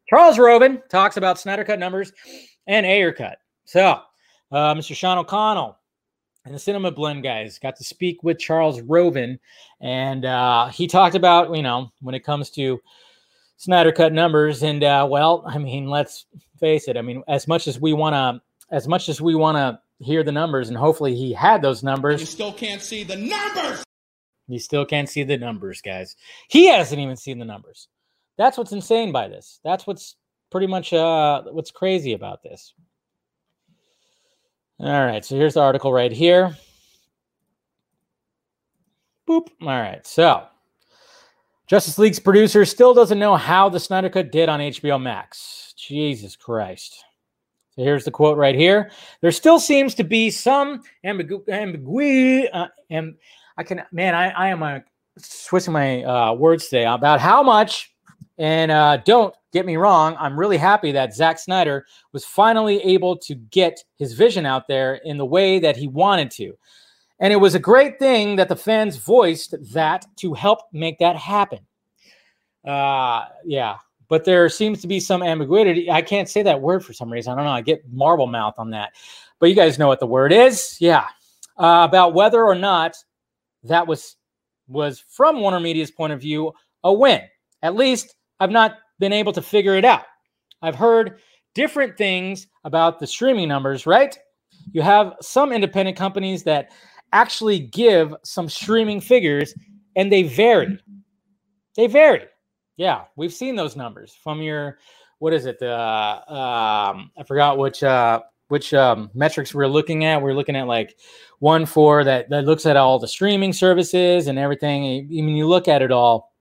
Charles Roven talks about Snyder cut numbers and Ayer cut. So, uh, Mr. Sean O'Connell and the Cinema Blend guys got to speak with Charles Roven, and uh, he talked about, you know, when it comes to Snyder cut numbers, and uh, well, I mean, let's face it. I mean, as much as we want to, as much as we want to hear the numbers, and hopefully he had those numbers, you still can't see the numbers. You still can't see the numbers, guys. He hasn't even seen the numbers. That's what's insane by this. That's what's pretty much uh, what's crazy about this. All right, so here's the article right here. Boop. All right, so Justice League's producer still doesn't know how the Snyder Cut did on HBO Max. Jesus Christ. So here's the quote right here. There still seems to be some ambiguity. Uh, and I can, man, I, I am uh, switching my uh, words today about how much and uh, don't get me wrong, I'm really happy that Zack Snyder was finally able to get his vision out there in the way that he wanted to. And it was a great thing that the fans voiced that to help make that happen. Uh, yeah, but there seems to be some ambiguity. I can't say that word for some reason. I don't know. I get marble mouth on that. But you guys know what the word is. Yeah. uh, about whether or not that was was from Warner Media's point of view a win. At least I've not been able to figure it out. I've heard different things about the streaming numbers, right? You have some independent companies that actually give some streaming figures and they vary. They vary. Yeah, we've seen those numbers from your what is it? Uh, um, I forgot which uh, which um, metrics we're looking at. We're looking at like one for that that looks at all the streaming services and everything. I mean, you look at it all,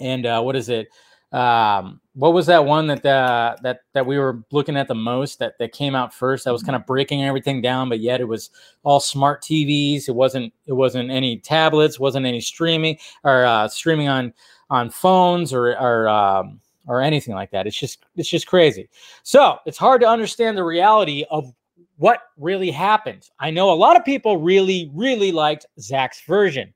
and uh, what is it? Um, what was that one that uh, that that we were looking at the most that that came out first? That was kind of breaking everything down, but yet it was all smart TVs. It wasn't it wasn't any tablets, wasn't any streaming or uh, streaming on on phones or or um, or anything like that. It's just it's just crazy. So it's hard to understand the reality of what really happened. I know a lot of people really, really liked Zack's version.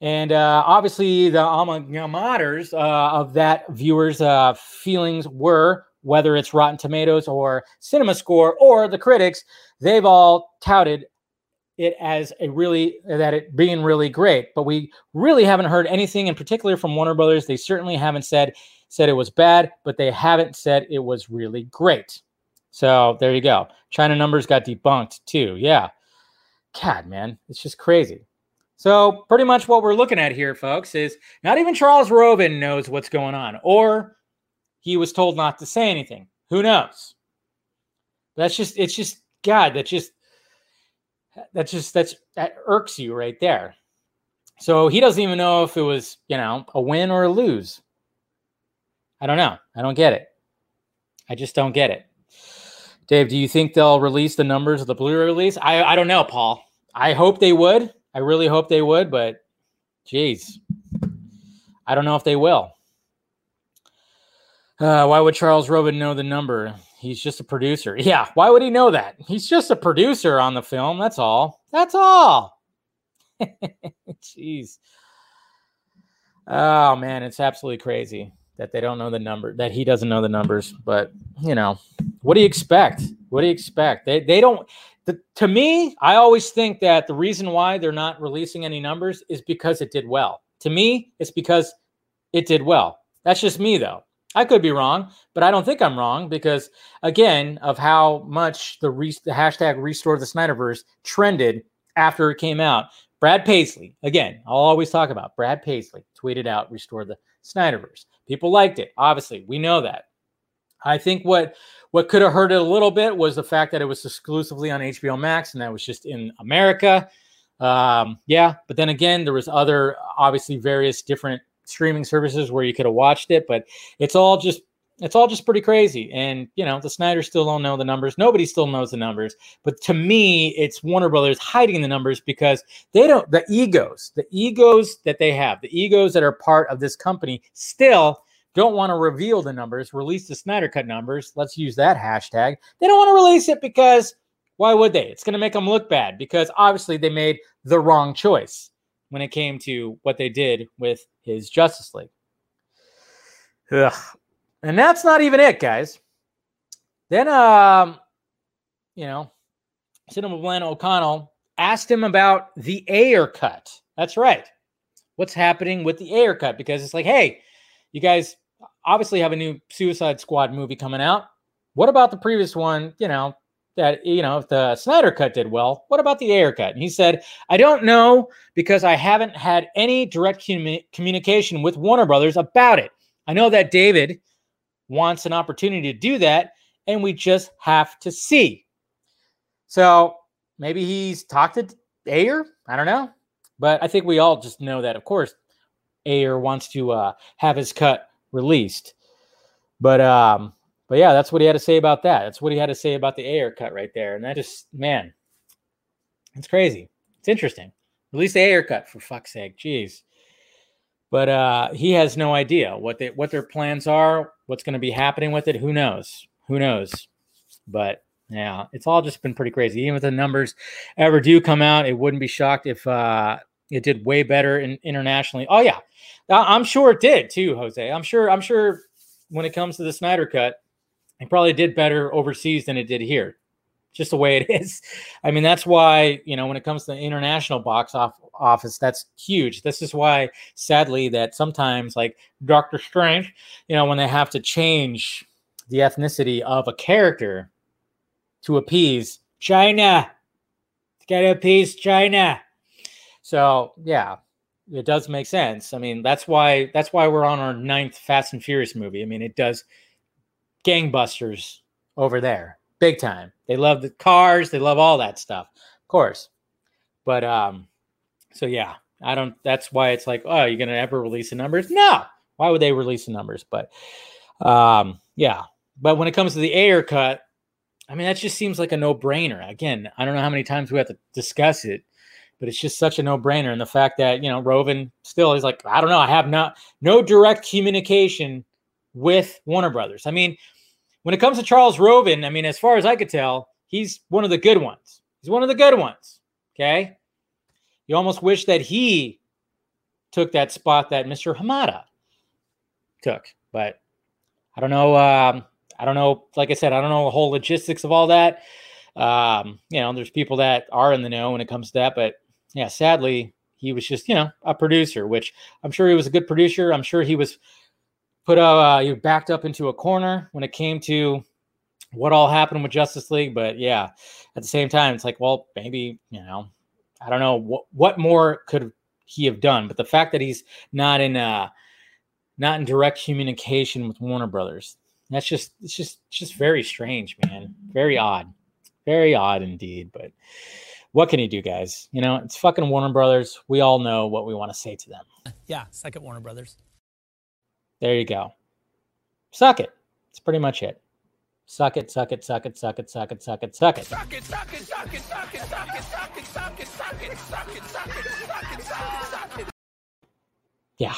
And uh, obviously, the alma maters uh, of that viewers' uh, feelings were whether it's Rotten Tomatoes or Cinema Score or the critics, they've all touted it as a really that it being really great. But we really haven't heard anything in particular from Warner Brothers. They certainly haven't said said it was bad, but they haven't said it was really great. So there you go. China numbers got debunked too. Yeah. God, man, it's just crazy. So pretty much what we're looking at here, folks, is not even Charles Roven knows what's going on, or he was told not to say anything. Who knows? That's just it's just God, that just that just that's that irks you right there. So he doesn't even know if it was, you know, a win or a lose. I don't know. I don't get it. I just don't get it. Dave, do you think they'll release the numbers of the Blu-ray release? I, I don't know, Paul. I hope they would. I really hope they would, but geez, I don't know if they will. Uh, why would Charles Roven know the number? He's just a producer. [laughs] Yeah, why would he know that? He's just a producer on the film. That's all. That's all. [laughs] Jeez. Oh man, it's absolutely crazy that they don't know the number, that he doesn't know the numbers. But you know, what do you expect? What do you expect? They they don't. The, to me, I always think that the reason why they're not releasing any numbers is because it did well. To me, it's because it did well. That's just me, though. I could be wrong, but I don't think I'm wrong because, again, of how much the, re- the hashtag restore the Snyderverse trended after it came out. Brad Paisley, again, I'll always talk about Brad Paisley tweeted out restore the Snyderverse. People liked it. Obviously, we know that. I think what what could have hurt it a little bit was the fact that it was exclusively on HBO Max and that was just in America. Um, yeah, but then again, there was other obviously various different streaming services where you could have watched it, but it's all just it's all just pretty crazy. And you know, the Snyder still don't know the numbers. Nobody still knows the numbers. But to me, it's Warner Brothers hiding the numbers because they don't the egos, the egos that they have, the egos that are part of this company still don't want to reveal the numbers, release the Snyder Cut numbers. Let's use that hashtag. They don't want to release it because why would they? It's going to make them look bad because obviously they made the wrong choice when it came to what they did with his Justice League. Ugh. And that's not even it, guys. Then, um, you know, Cinema Blend O'Connell asked him about the Ayer cut. That's right. What's happening with the Ayer cut? Because it's like, hey, you guys obviously have a new Suicide Squad movie coming out. What about the previous one? You know, that, you know, if the Snyder cut did well, what about the Ayer cut? And he said, I don't know because I haven't had any direct commu- communication with Warner Brothers about it. I know that David wants an opportunity to do that, and we just have to see. So maybe he's talked to Ayer. I don't know. But I think we all just know that, of course, Ayer wants to uh, have his cut released. But um, but yeah, that's what he had to say about that. That's what he had to say about the Ayer cut right there. And that just man, it's crazy. It's interesting. Release the Ayer cut for fuck's sake. Jeez. But uh, he has no idea what they what their plans are, what's going to be happening with it. Who knows? Who knows? But yeah, it's all just been pretty crazy. Even if the numbers ever do come out, it wouldn't be shocked if uh, it did way better in, internationally. Oh yeah, uh, I'm sure it did too, Jose. I'm sure. I'm sure when it comes to the Snyder Cut, it probably did better overseas than it did here. just the way it [laughs] is. I mean, that's why, you know, when it comes to the international box off, office, that's huge. This is why, sadly, that sometimes, like Doctor Strange, you know, when they have to change the ethnicity of a character to appease China, to get appease China. So, yeah, it does make sense. I mean, that's why that's why we're on our ninth Fast and Furious movie. I mean, it does gangbusters over there, big time. They love the cars, they love all that stuff, of course. But um, so yeah, I don't. That's why it's like, oh, you're gonna ever release the numbers? No. Why would they release the numbers? But um, yeah. But when it comes to the Ayer cut, I mean, that just seems like a no brainer. Again, I don't know how many times we have to discuss it but it's just such a no-brainer. And the fact that you know Roven still is like, I don't know, I have not no direct communication with Warner Brothers. I mean, when it comes to Charles Roven, I mean, as far as I could tell, he's one of the good ones. He's one of the good ones. Okay. You almost wish that he took that spot that Mr. Hamada took, but I don't know. Um, I don't know. Like I said, I don't know the whole logistics of all that. Um, you know, there's people that are in the know when it comes to that, but yeah, sadly, he was just, you know, a producer, which I'm sure he was a good producer. I'm sure he was put uh you backed up into a corner when it came to what all happened with Justice League. But yeah, at the same time, it's like, well, maybe, you know, I don't know what what more could he have done. But the fact that he's not in uh not in direct communication with Warner Brothers, that's just it's just just very strange, man. Very odd. Very odd indeed. But what can you do, guys? You know, it's fucking Warner Brothers. We all know what we want to say to them. Yeah, second Warner Brothers. There you go. Suck it. It's pretty much it. Suck it, suck it, suck it, suck it, suck it, suck it, suck it. Suck it, suck it, suck it, suck it, suck it, suck it, suck it, suck it, suck it, suck it, suck it, suck it. Yeah.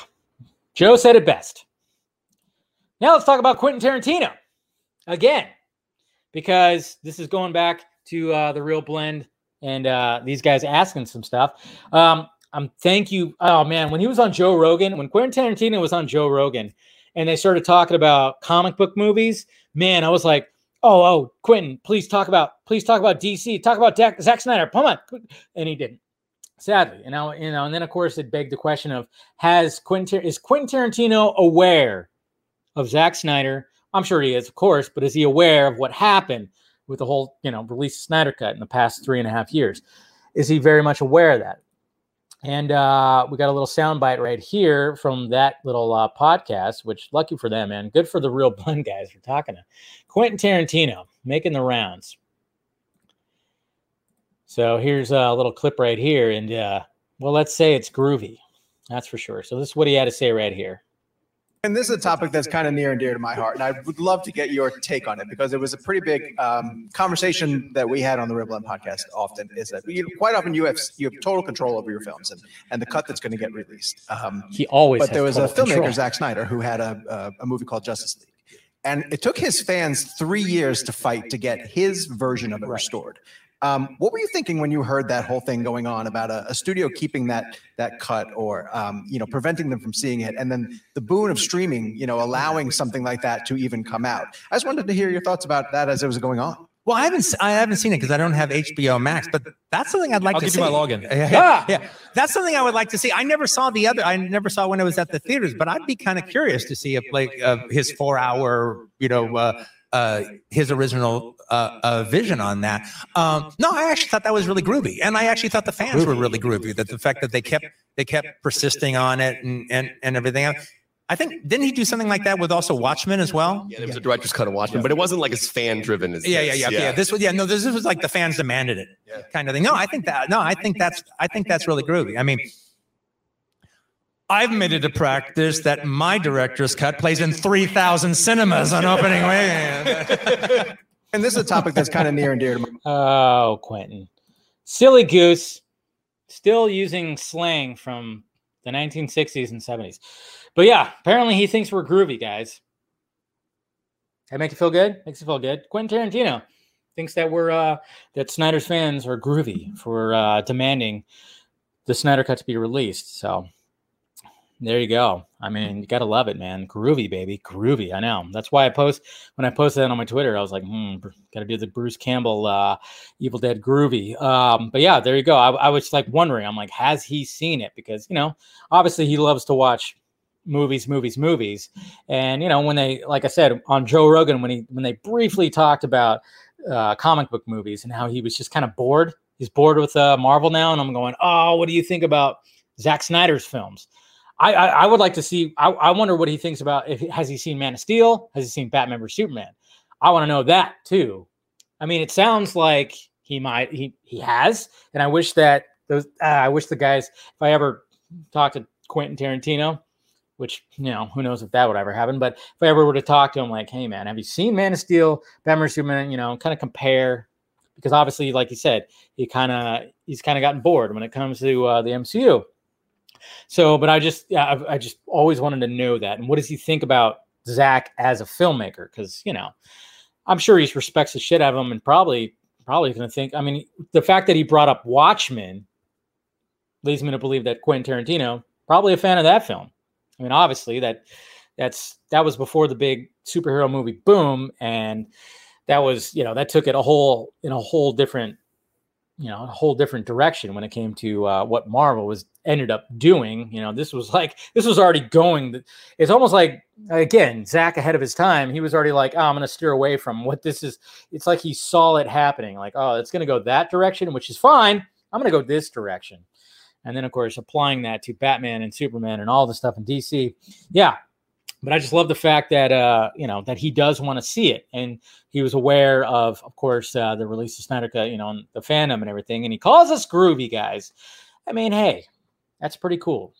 Joe said it best. Now let's talk about Quentin Tarantino again, because this is going back to uh, the real blend and uh, these guys asking some stuff. Um, um, thank you. Oh man, when he was on Joe Rogan, when Quentin Tarantino was on Joe Rogan, and they started talking about comic book movies, man, I was like, oh, oh, Quentin, please talk about, please talk about DC, talk about Dak, Zack Snyder, come on, and he didn't. Sadly, and now you know, and then of course it begged the question of has Quentin is Quentin Tarantino aware of Zack Snyder? I'm sure he is, of course, but is he aware of what happened with the whole, you know, release Snyder Cut in the past three and a half years. Is he very much aware of that? And uh, we got a little soundbite right here from that little uh, podcast, which lucky for them, man. Good for the real [laughs] blend guys for talking to Quentin Tarantino making the rounds. So here's a little clip right here. And uh, well, let's say it's groovy. That's for sure. So this is what he had to say right here. And this is a topic that's kind of near and dear to my heart, and I would love to get your take on it because it was a pretty big um, conversation that we had on the ReelBlend podcast. Often is that you, quite often you have you have total control over your films and, and the cut that's going to get released. Um, he always. But there was a filmmaker, control. Zack Snyder, who had a, a a movie called Justice League, and it took his fans three years to fight to get his version of it restored. Um, what were you thinking when you heard that whole thing going on about a, a studio keeping that that cut or um, you know preventing them from seeing it, and then the boon of streaming, you know, allowing something like that to even come out? I just wanted to hear your thoughts about that as it was going on. Well, I haven't I haven't seen it because I don't have HBO Max, but that's something I'd like to see. I'll to give see. you my login. Yeah, yeah, yeah, that's something I would like to see. I never saw the other. I never saw when it was at the theaters, but I'd be kind of curious to see if like uh, his four hour, you know. Uh, uh, his original uh, uh, vision on that. Um, no, I actually thought that was really groovy, and I actually thought the fans were really groovy. That the fact that they kept they kept persisting on it and and and everything. else. I think didn't he do something like that with also Watchmen as well? Yeah, there was a director's cut of Watchmen, but it wasn't like as fan driven as Yeah, yeah, this. yeah, yeah. This was yeah, no, this, this was like the fans demanded it, kind of thing. No, I think that no, I think that's I think that's really groovy. I mean, I've made it a practice that my director's cut plays in three thousand cinemas on opening weekend. [laughs] And this is a topic that's kind of near and dear to my Oh, Quentin. Silly goose. Still using slang from the 1960s and 70s. But yeah, apparently he thinks we're groovy, guys. That make you feel good? Makes you feel good. Quentin Tarantino thinks that we're uh that Snyder's fans are groovy for uh demanding the Snyder cut to be released. So There you go. I mean, you gotta love it, man. Groovy, baby, groovy. I know. That's why I post when I posted that on my Twitter. I was like, hmm, gotta do the Bruce Campbell, uh, Evil Dead groovy. Um, but yeah, there you go. I, I was like wondering. I'm like, has he seen it? Because you know, obviously he loves to watch movies, movies, movies. And you know, when they, like I said, on Joe Rogan, when he when they briefly talked about uh, comic book movies and how he was just kind of bored. He's bored with uh, Marvel now, and I'm going, oh, what do you think about Zack Snyder's films? I, I, I would like to see. I, I wonder what he thinks about. If has he seen Man of Steel? Has he seen Batman vs Superman? I want to know that too. I mean, it sounds like he might. He he has, and I wish that those. Uh, I wish the guys. If I ever talk to Quentin Tarantino, which you know, who knows if that would ever happen. But if I ever were to talk to him, like, hey man, have you seen Man of Steel, Batman vs Superman? You know, kind of compare because obviously, like you said, he kind of he's kind of gotten bored when it comes to uh, the MCU. So, but I just, yeah, I, I just always wanted to know that. And what does he think about Zack as a filmmaker? Because you know, I'm sure he respects the shit out of him, and probably, probably going to think. I mean, the fact that he brought up Watchmen leads me to believe that Quentin Tarantino probably a fan of that film. I mean, obviously that that's that was before the big superhero movie boom, and that was you know that took it a whole in a whole different you know a whole different direction when it came to uh, what Marvel was ended up doing. You know, this was [laughs] like this was already going. It's almost like again Zack ahead of his time. He was already like, oh, I'm going to steer away from [laughs] what this is. It's like he saw it happening. Like, oh, it's going to go that direction, which is fine. I'm going to go this direction. And then, of course, applying that to Batman and Superman and all the stuff in DC. Yeah, but I just love the fact that uh, you know that he does want to see it, and he was aware of, of course, uh, the release of Snyder Cut, you know, the fandom and everything, and he calls us groovy guys. I mean, hey, that's pretty cool.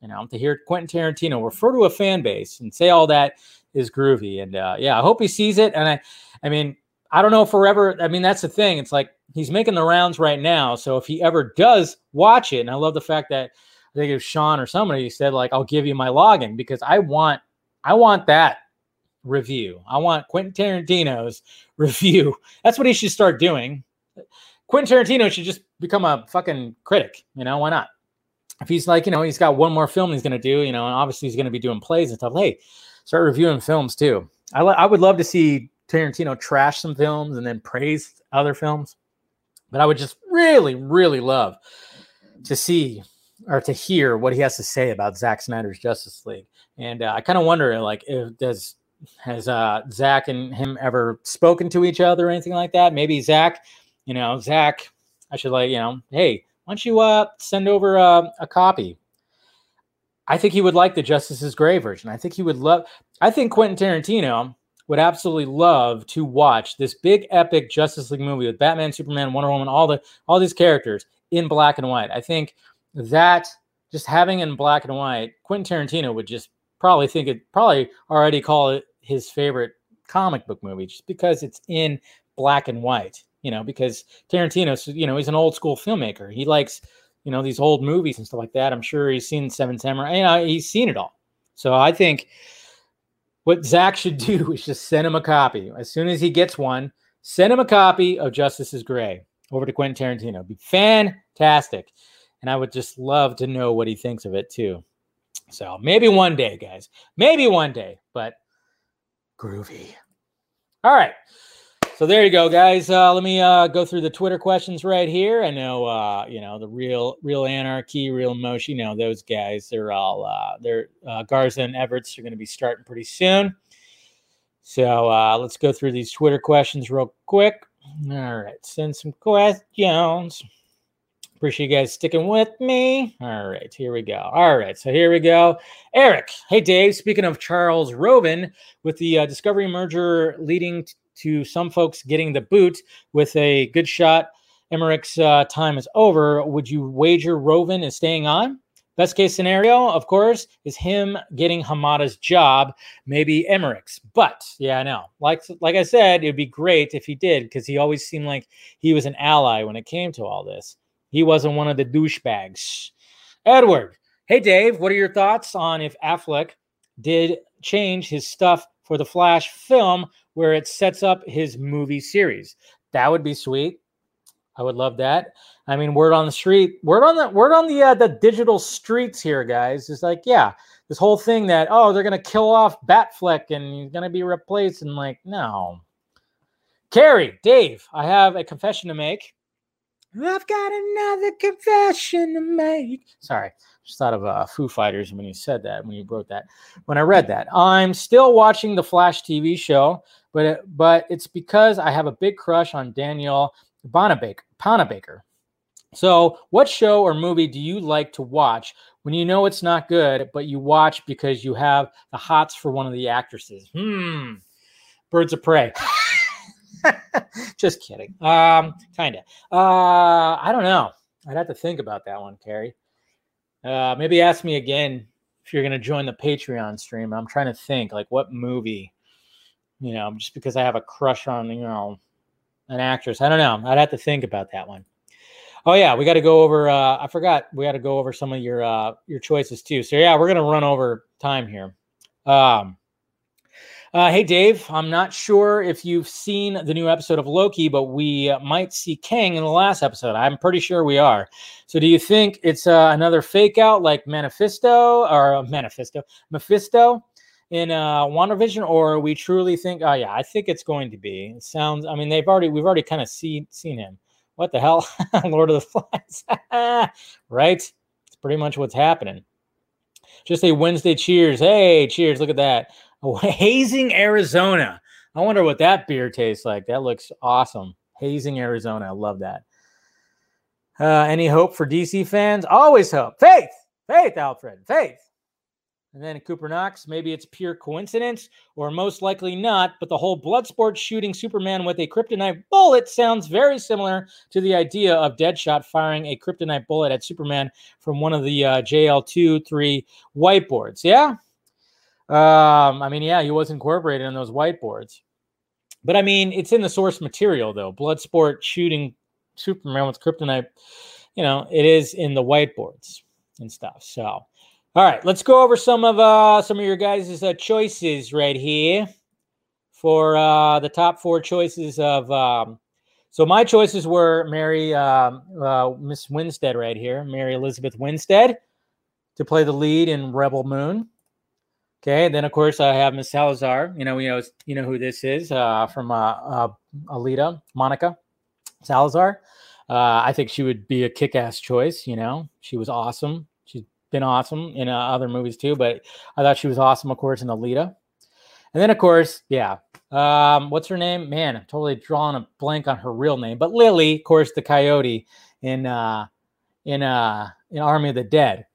You know, to hear Quentin Tarantino refer to a fan base and say all that is groovy, and uh, yeah, I hope he sees it. And I, I mean, I don't know forever. I mean, that's the thing. It's like he's making the rounds right now. So if he ever does watch it, and I love the fact that I think it was Sean or somebody said like, "I'll give you my login because I want, I want that review. I want Quentin Tarantino's [laughs] review. That's what he should start doing. Quentin Tarantino should just become a fucking critic. You know, why not? If he's like, you know, he's got one more film he's going to do, you know, and obviously he's going to be doing plays and stuff. Hey, start reviewing films too. I, I would love to see Tarantino trash some films and then praise other films. But I would just really, really love to see or to hear what he has to say about Zack Snyder's Justice League. And uh, I kind of wonder, like, if does has uh, Zack and him ever spoken to each other or anything like that? Maybe Zack, you know, Zack, I should like, you know, hey, why don't you uh, send over uh, a copy? I think he would like the Justice's Gray version. I think he would love. I think Quentin Tarantino would absolutely love to watch this big epic Justice League movie with Batman, Superman, Wonder Woman, all the all these characters in black and white. I think that just having in black and white, Quentin Tarantino would just probably think it probably already call it his favorite comic book movie just because it's in black and white. You know, because Tarantino, you know, he's an old school filmmaker. He likes, you know, these old movies and stuff like that. I'm sure he's seen Seven Samurai. You know, he's seen it all. So I think what Zack should do [laughs] is just send him a copy. As soon as he gets one, send him a copy of Justice is Gray over to Quentin Tarantino. Be fantastic. And I would just love to know what he thinks of it too. So maybe one day, guys. Maybe one day, but groovy. All right. So there you go, guys. Uh, let me uh, go through the Twitter questions right here. I know, uh, you know, the real, real anarchy, real motion. You know, those guys. They're all, uh, they're uh, Garza and Everts are going to be starting pretty soon. So uh, let's go through these Twitter questions real quick. All right, send some questions. Appreciate you guys sticking with me. All right, here we go. All right, so here we go. Eric, hey Dave. Speaking of Charles Roven, with the uh, Discovery merger leading t- to some folks getting the boot with a good shot. Emmerich's uh, time is over. Would you wager Roven is staying on? Best case scenario, of course, is him getting Hamada's job, maybe Emmerich's. But yeah, I know. Like like I said, it'd be great if he did because he always seemed like he was an ally when it came to all this. He wasn't one of the douchebags. Edward, hey Dave, what are your thoughts on if Affleck did change his stuff for the Flash film where it sets up his movie series. That would be sweet. I would love that. I mean, word on the street, word on the word on the uh, the digital streets here, guys, is like, yeah, this whole thing that oh they're gonna kill off Batfleck and he's gonna be replaced, and like, no. Carrie, Dave, I have a confession to make. I've got another confession to make. Sorry, just thought of uh, Foo Fighters when you said that, when you wrote that, when I read that. I'm still watching the Flash TV show, but it, but it's because I have a big crush on Danielle Bonabaker. Panabaker. So, what show or movie do you like to watch when you know it's not good, but you watch because you have the hots for one of the actresses? Hmm. Birds of Prey. [laughs] Just kidding. Um, kind of. Uh, I don't know. I'd have to think about that one, Carrie. Uh, maybe ask me again if you're going to join the Patreon stream. I'm trying to think, like, what movie, you know, just because I have a crush on, you know, an actress. I don't know. I'd have to think about that one. Oh yeah, we got to go over. Uh, I forgot we got to go over some of your uh, your choices too. So yeah, we're gonna run over time here. Um, uh, hey, Dave, I'm not sure if you've seen the new episode of Loki, but we might see Kang in the last episode. I'm pretty sure we are. So, do you think it's uh, another fake out like Manifesto or uh, Manifesto, Mephisto in uh, WandaVision, or we truly think? Oh, yeah, I think it's going to be. It sounds. I mean, they've already we've already kind of seen seen him. What the hell, [laughs] Lord of the Flies, [laughs] right? It's pretty much what's happening. Just a Wednesday cheers. Hey, cheers! Look at that. [laughs] Hazing, Arizona. I wonder what that beer tastes like. That looks awesome. Hazing, Arizona. I love that. Uh, any hope for DC fans? Always hope. Faith. Faith, Alfred. Faith. And then Cooper Knox, maybe it's pure coincidence, or most likely not, but the whole Bloodsport shooting Superman with a kryptonite bullet sounds very similar to the idea of Deadshot firing a kryptonite bullet at Superman from one of the uh, JL2 3 whiteboards. Yeah? Um, I mean, yeah, he was incorporated in those whiteboards. But I mean, it's in the source material though. Bloodsport shooting Superman with kryptonite, you know, it is in the whiteboards and stuff. So, all right, let's go over some of uh some of your guys' uh, choices right here for uh the top four choices of um so my choices were Mary um, uh, Miss Winstead right here, Mary Elizabeth Winstead to play the lead in Rebel Moon. Okay, then of course I have Miss Salazar. You know, you know, you know who this is uh, from uh, uh, Alita, Monica Salazar. Uh, I think she would be a kick-ass choice. You know, she was awesome. She's been awesome in uh, other movies too, but I thought she was awesome, of course, in Alita. And then, of course, yeah, um, what's her name? Man, I'm totally drawing a blank on her real name, but Lily, of course, the Coyote in uh, in uh, in Army of the Dead.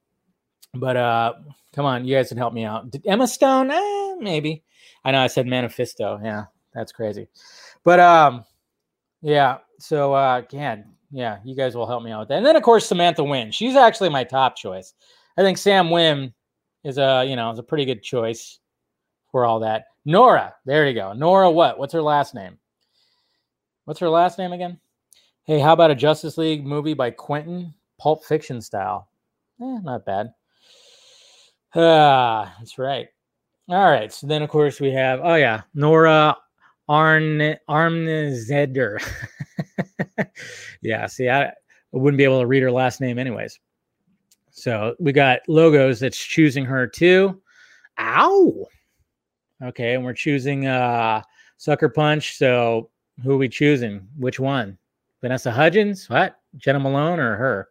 But uh, come on, you guys can help me out. Did Emma Stone? Eh, maybe. I know I said Manifesto. Yeah, that's crazy. But um, yeah. So uh, can yeah, you guys will help me out with that. And then of course Samantha Win. She's actually my top choice. I think Sam Win is a you know is a pretty good choice for all that. Nora, there you go. Nora, what? What's her last name? What's her last name again? Hey, how about a Justice League movie by Quentin, Pulp Fiction style? Eh, not bad. Ah, that's right. All right. So then, of course, we have oh yeah, Nora Arn Armzeder. [laughs] yeah. See, I, wouldn't be able to read her last name anyways. So we got logos that's choosing her too. Ow. Okay, and we're choosing uh Sucker Punch. So who are we choosing? Which one? Vanessa Hudgens? What? Jenna Malone or her?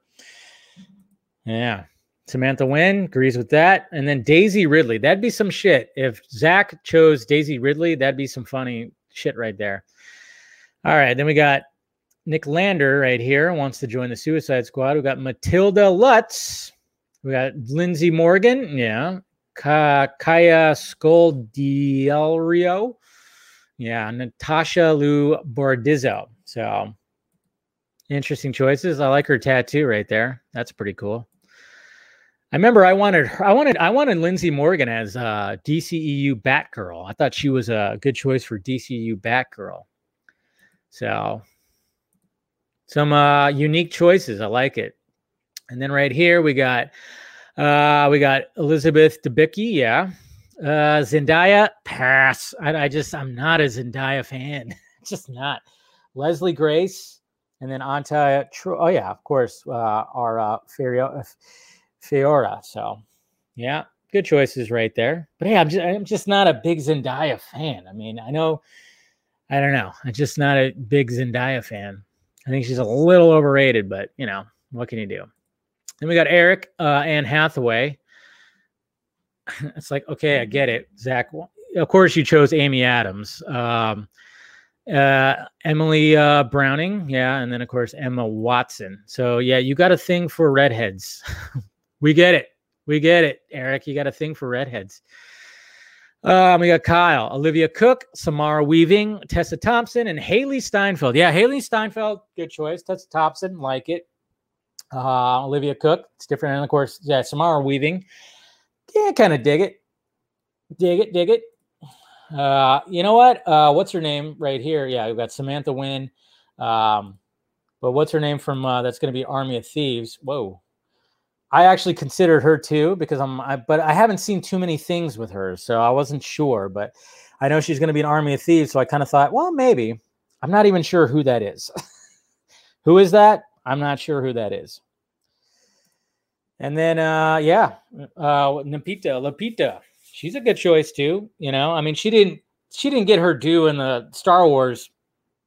Yeah. Samantha Win agrees with that. And then Daisy Ridley. That'd be some shit. If Zack chose Daisy Ridley, that'd be some funny shit right there. All right. Then we got Nick Lander right here wants to join the Suicide Squad. We got Matilda Lutz. We got Lindsey Morgan. Yeah. Ka- Kaya Scodelario. Yeah. Natasha Liu Bordizzo. So interesting choices. I like her tattoo right there. That's pretty cool. I remember I wanted I wanted I wanted Lindsey Morgan as uh, DCEU Batgirl. I thought she was a good choice for DCEU Batgirl. So some uh, unique choices. I like it. And then right here we got uh, we got Elizabeth Debicki. Yeah. Uh, Zendaya pass. I, I just I'm not a Zendaya fan. [laughs] just not. Leslie Grace. and then Anta. Tro- oh yeah, of course, uh, our uh, Fiora. So yeah, good choices right there. But hey, I'm just I'm just not a big Zendaya fan. I mean, I know, I don't know, I'm just not a big Zendaya fan. I think she's a little overrated, but you know, what can you do? Then we got Eric uh, Anne Hathaway. [laughs] It's like, okay, I get it, Zach. Of course, you chose Amy Adams. Um, uh, Emily uh, Browning, yeah, and then of course Emma Watson. So yeah, you got a thing for redheads. [laughs] we get it. We get it, Eric. You got a thing for redheads. Um, we got Kyle, Olivia Cooke, Samara Weaving, Tessa Thompson, and Hailee Steinfeld. Yeah, Hailee Steinfeld, good choice. Tessa Thompson, like it. Uh, Olivia Cooke, it's different. And of course, yeah, Samara Weaving. Yeah, kind of dig it. Dig it, dig it. Uh, you know what? Uh, what's her name right here? Yeah, we've got Samantha Win. Um, but what's her name from uh, that's going to be Army of Thieves? Whoa. I actually considered her too because I'm, I, but I haven't seen too many things with her, so I wasn't sure. But I know she's going to be an Army of Thieves, so I kind of thought, well, maybe. I'm not even sure who that is. [laughs] who is that? I'm not sure who that is. And then, uh, yeah, uh, Napita, Lapita, she's a good choice too. You know, I mean, she didn't, she didn't get her due in the Star Wars,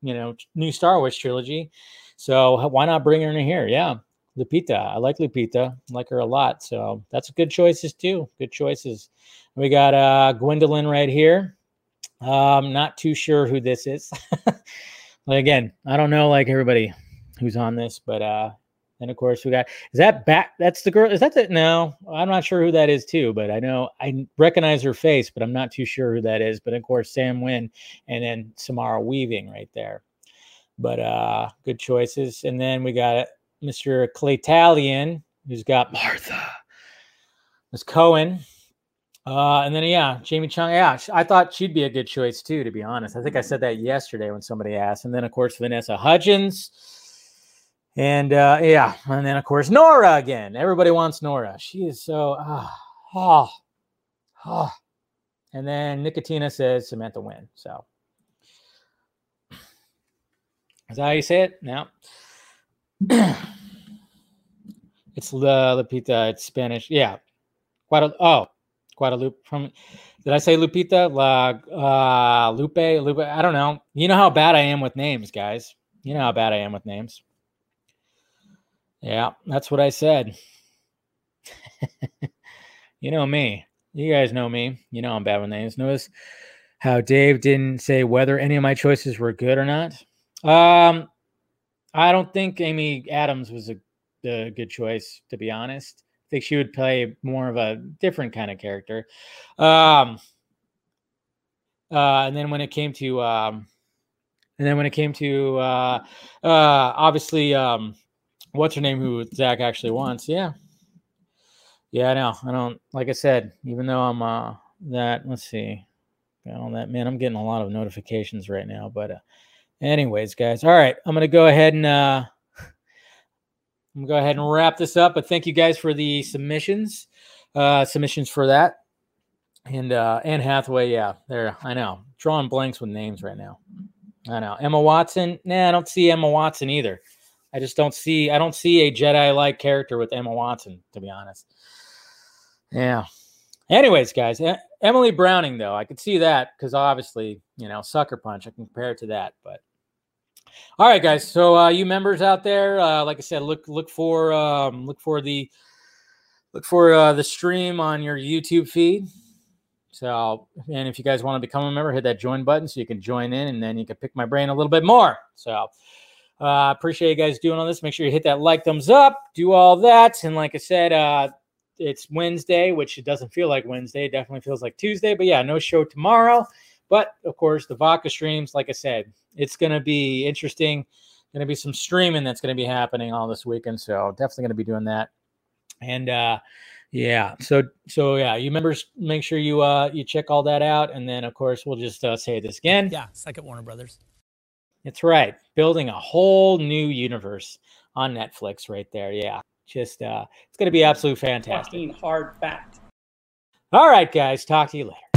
you know, new Star Wars trilogy. So why not bring her in here? Yeah, Lupita. I like Lupita. I like her a lot. So that's good choices too. Good choices. We got uh Gwendolyn right here. Um, not too sure who this is. [laughs] again, I don't know like everybody who's on this, but uh and of course we got is that back that's the girl is that the no i'm not sure who that is too but i know i recognize her face but i'm not too sure who that is but of course sam Win and then samara weaving right there but uh good choices and then we got Mr. Claytalian, who's got Martha, Miss Cohen. Uh, and then, yeah, Jamie Chung. Yeah, I thought she'd be a good choice too, to be honest. I think I said that yesterday when somebody asked. And then, of course, Vanessa Hudgens. And uh, yeah, and then, of course, Nora again. Everybody wants Nora. She is so, ah, oh, oh. And then Nicotina says Samantha Win. So, is that how you say it? No. [clears throat] it's La Lupita. It's Spanish. Yeah. Guada, oh, Guadalupe from. Did I say Lupita? La uh, Lupe? Lupe? I don't know. You know how bad I am with names, guys. You know how bad I am with names. Yeah, that's what I said. [laughs] you know me. You guys know me. You know I'm bad with names. Notice how Dave didn't say whether any of my choices were good or not. Um, I don't think Amy Adams was a, a, good choice, to be honest. I think she would play more of a different kind of character. Um, uh, and then when it came to, um, and then when it came to, uh, uh, obviously, um, what's her name? Who Zack actually wants? Yeah, yeah. I know. I don't. Like I said, even though I'm uh, that. Let's see. Got all that man. I'm getting a lot of notifications right now, but. Uh, Anyways, guys. All right. I'm going to go ahead and uh, I'm going to go ahead and wrap this up. But thank you guys for the submissions. Uh, submissions for that. And uh, Anne Hathaway, yeah, there. I know. Drawing blanks with names right now. I know. Emma Watson. Nah, I don't see Emma Watson either. I just don't see I don't see a Jedi-like character with Emma Watson, to be honest. Yeah. Anyways, guys, Emily Browning, though, I could see that because obviously, you know, Sucker Punch, I can compare it to that. But all right, guys. So uh, you members out there, uh, like I said, look look for um, look for the look for uh, the stream on your YouTube feed. So, and if you guys want to become a member, hit that join button so you can join in, and then you can pick my brain a little bit more. So, uh, appreciate you guys doing all this. Make sure you hit that like, thumbs up, do all that, and like I said, uh, it's Wednesday, which it doesn't feel like Wednesday. It definitely feels like Tuesday. But yeah, no show tomorrow. But of course, the Vodka streams, like I said, it's going to be interesting. Going to be some streaming that's going to be happening all this weekend. So definitely going to be doing that. And uh, yeah, so so yeah, you members make sure you uh you check all that out, and then of course we'll just uh, say this again. Yeah, second Warner Brothers. It's right, building a whole new universe on Netflix right there. Yeah, just uh, it's going to be absolute fantastic. hard fact. All right, guys, talk to you later.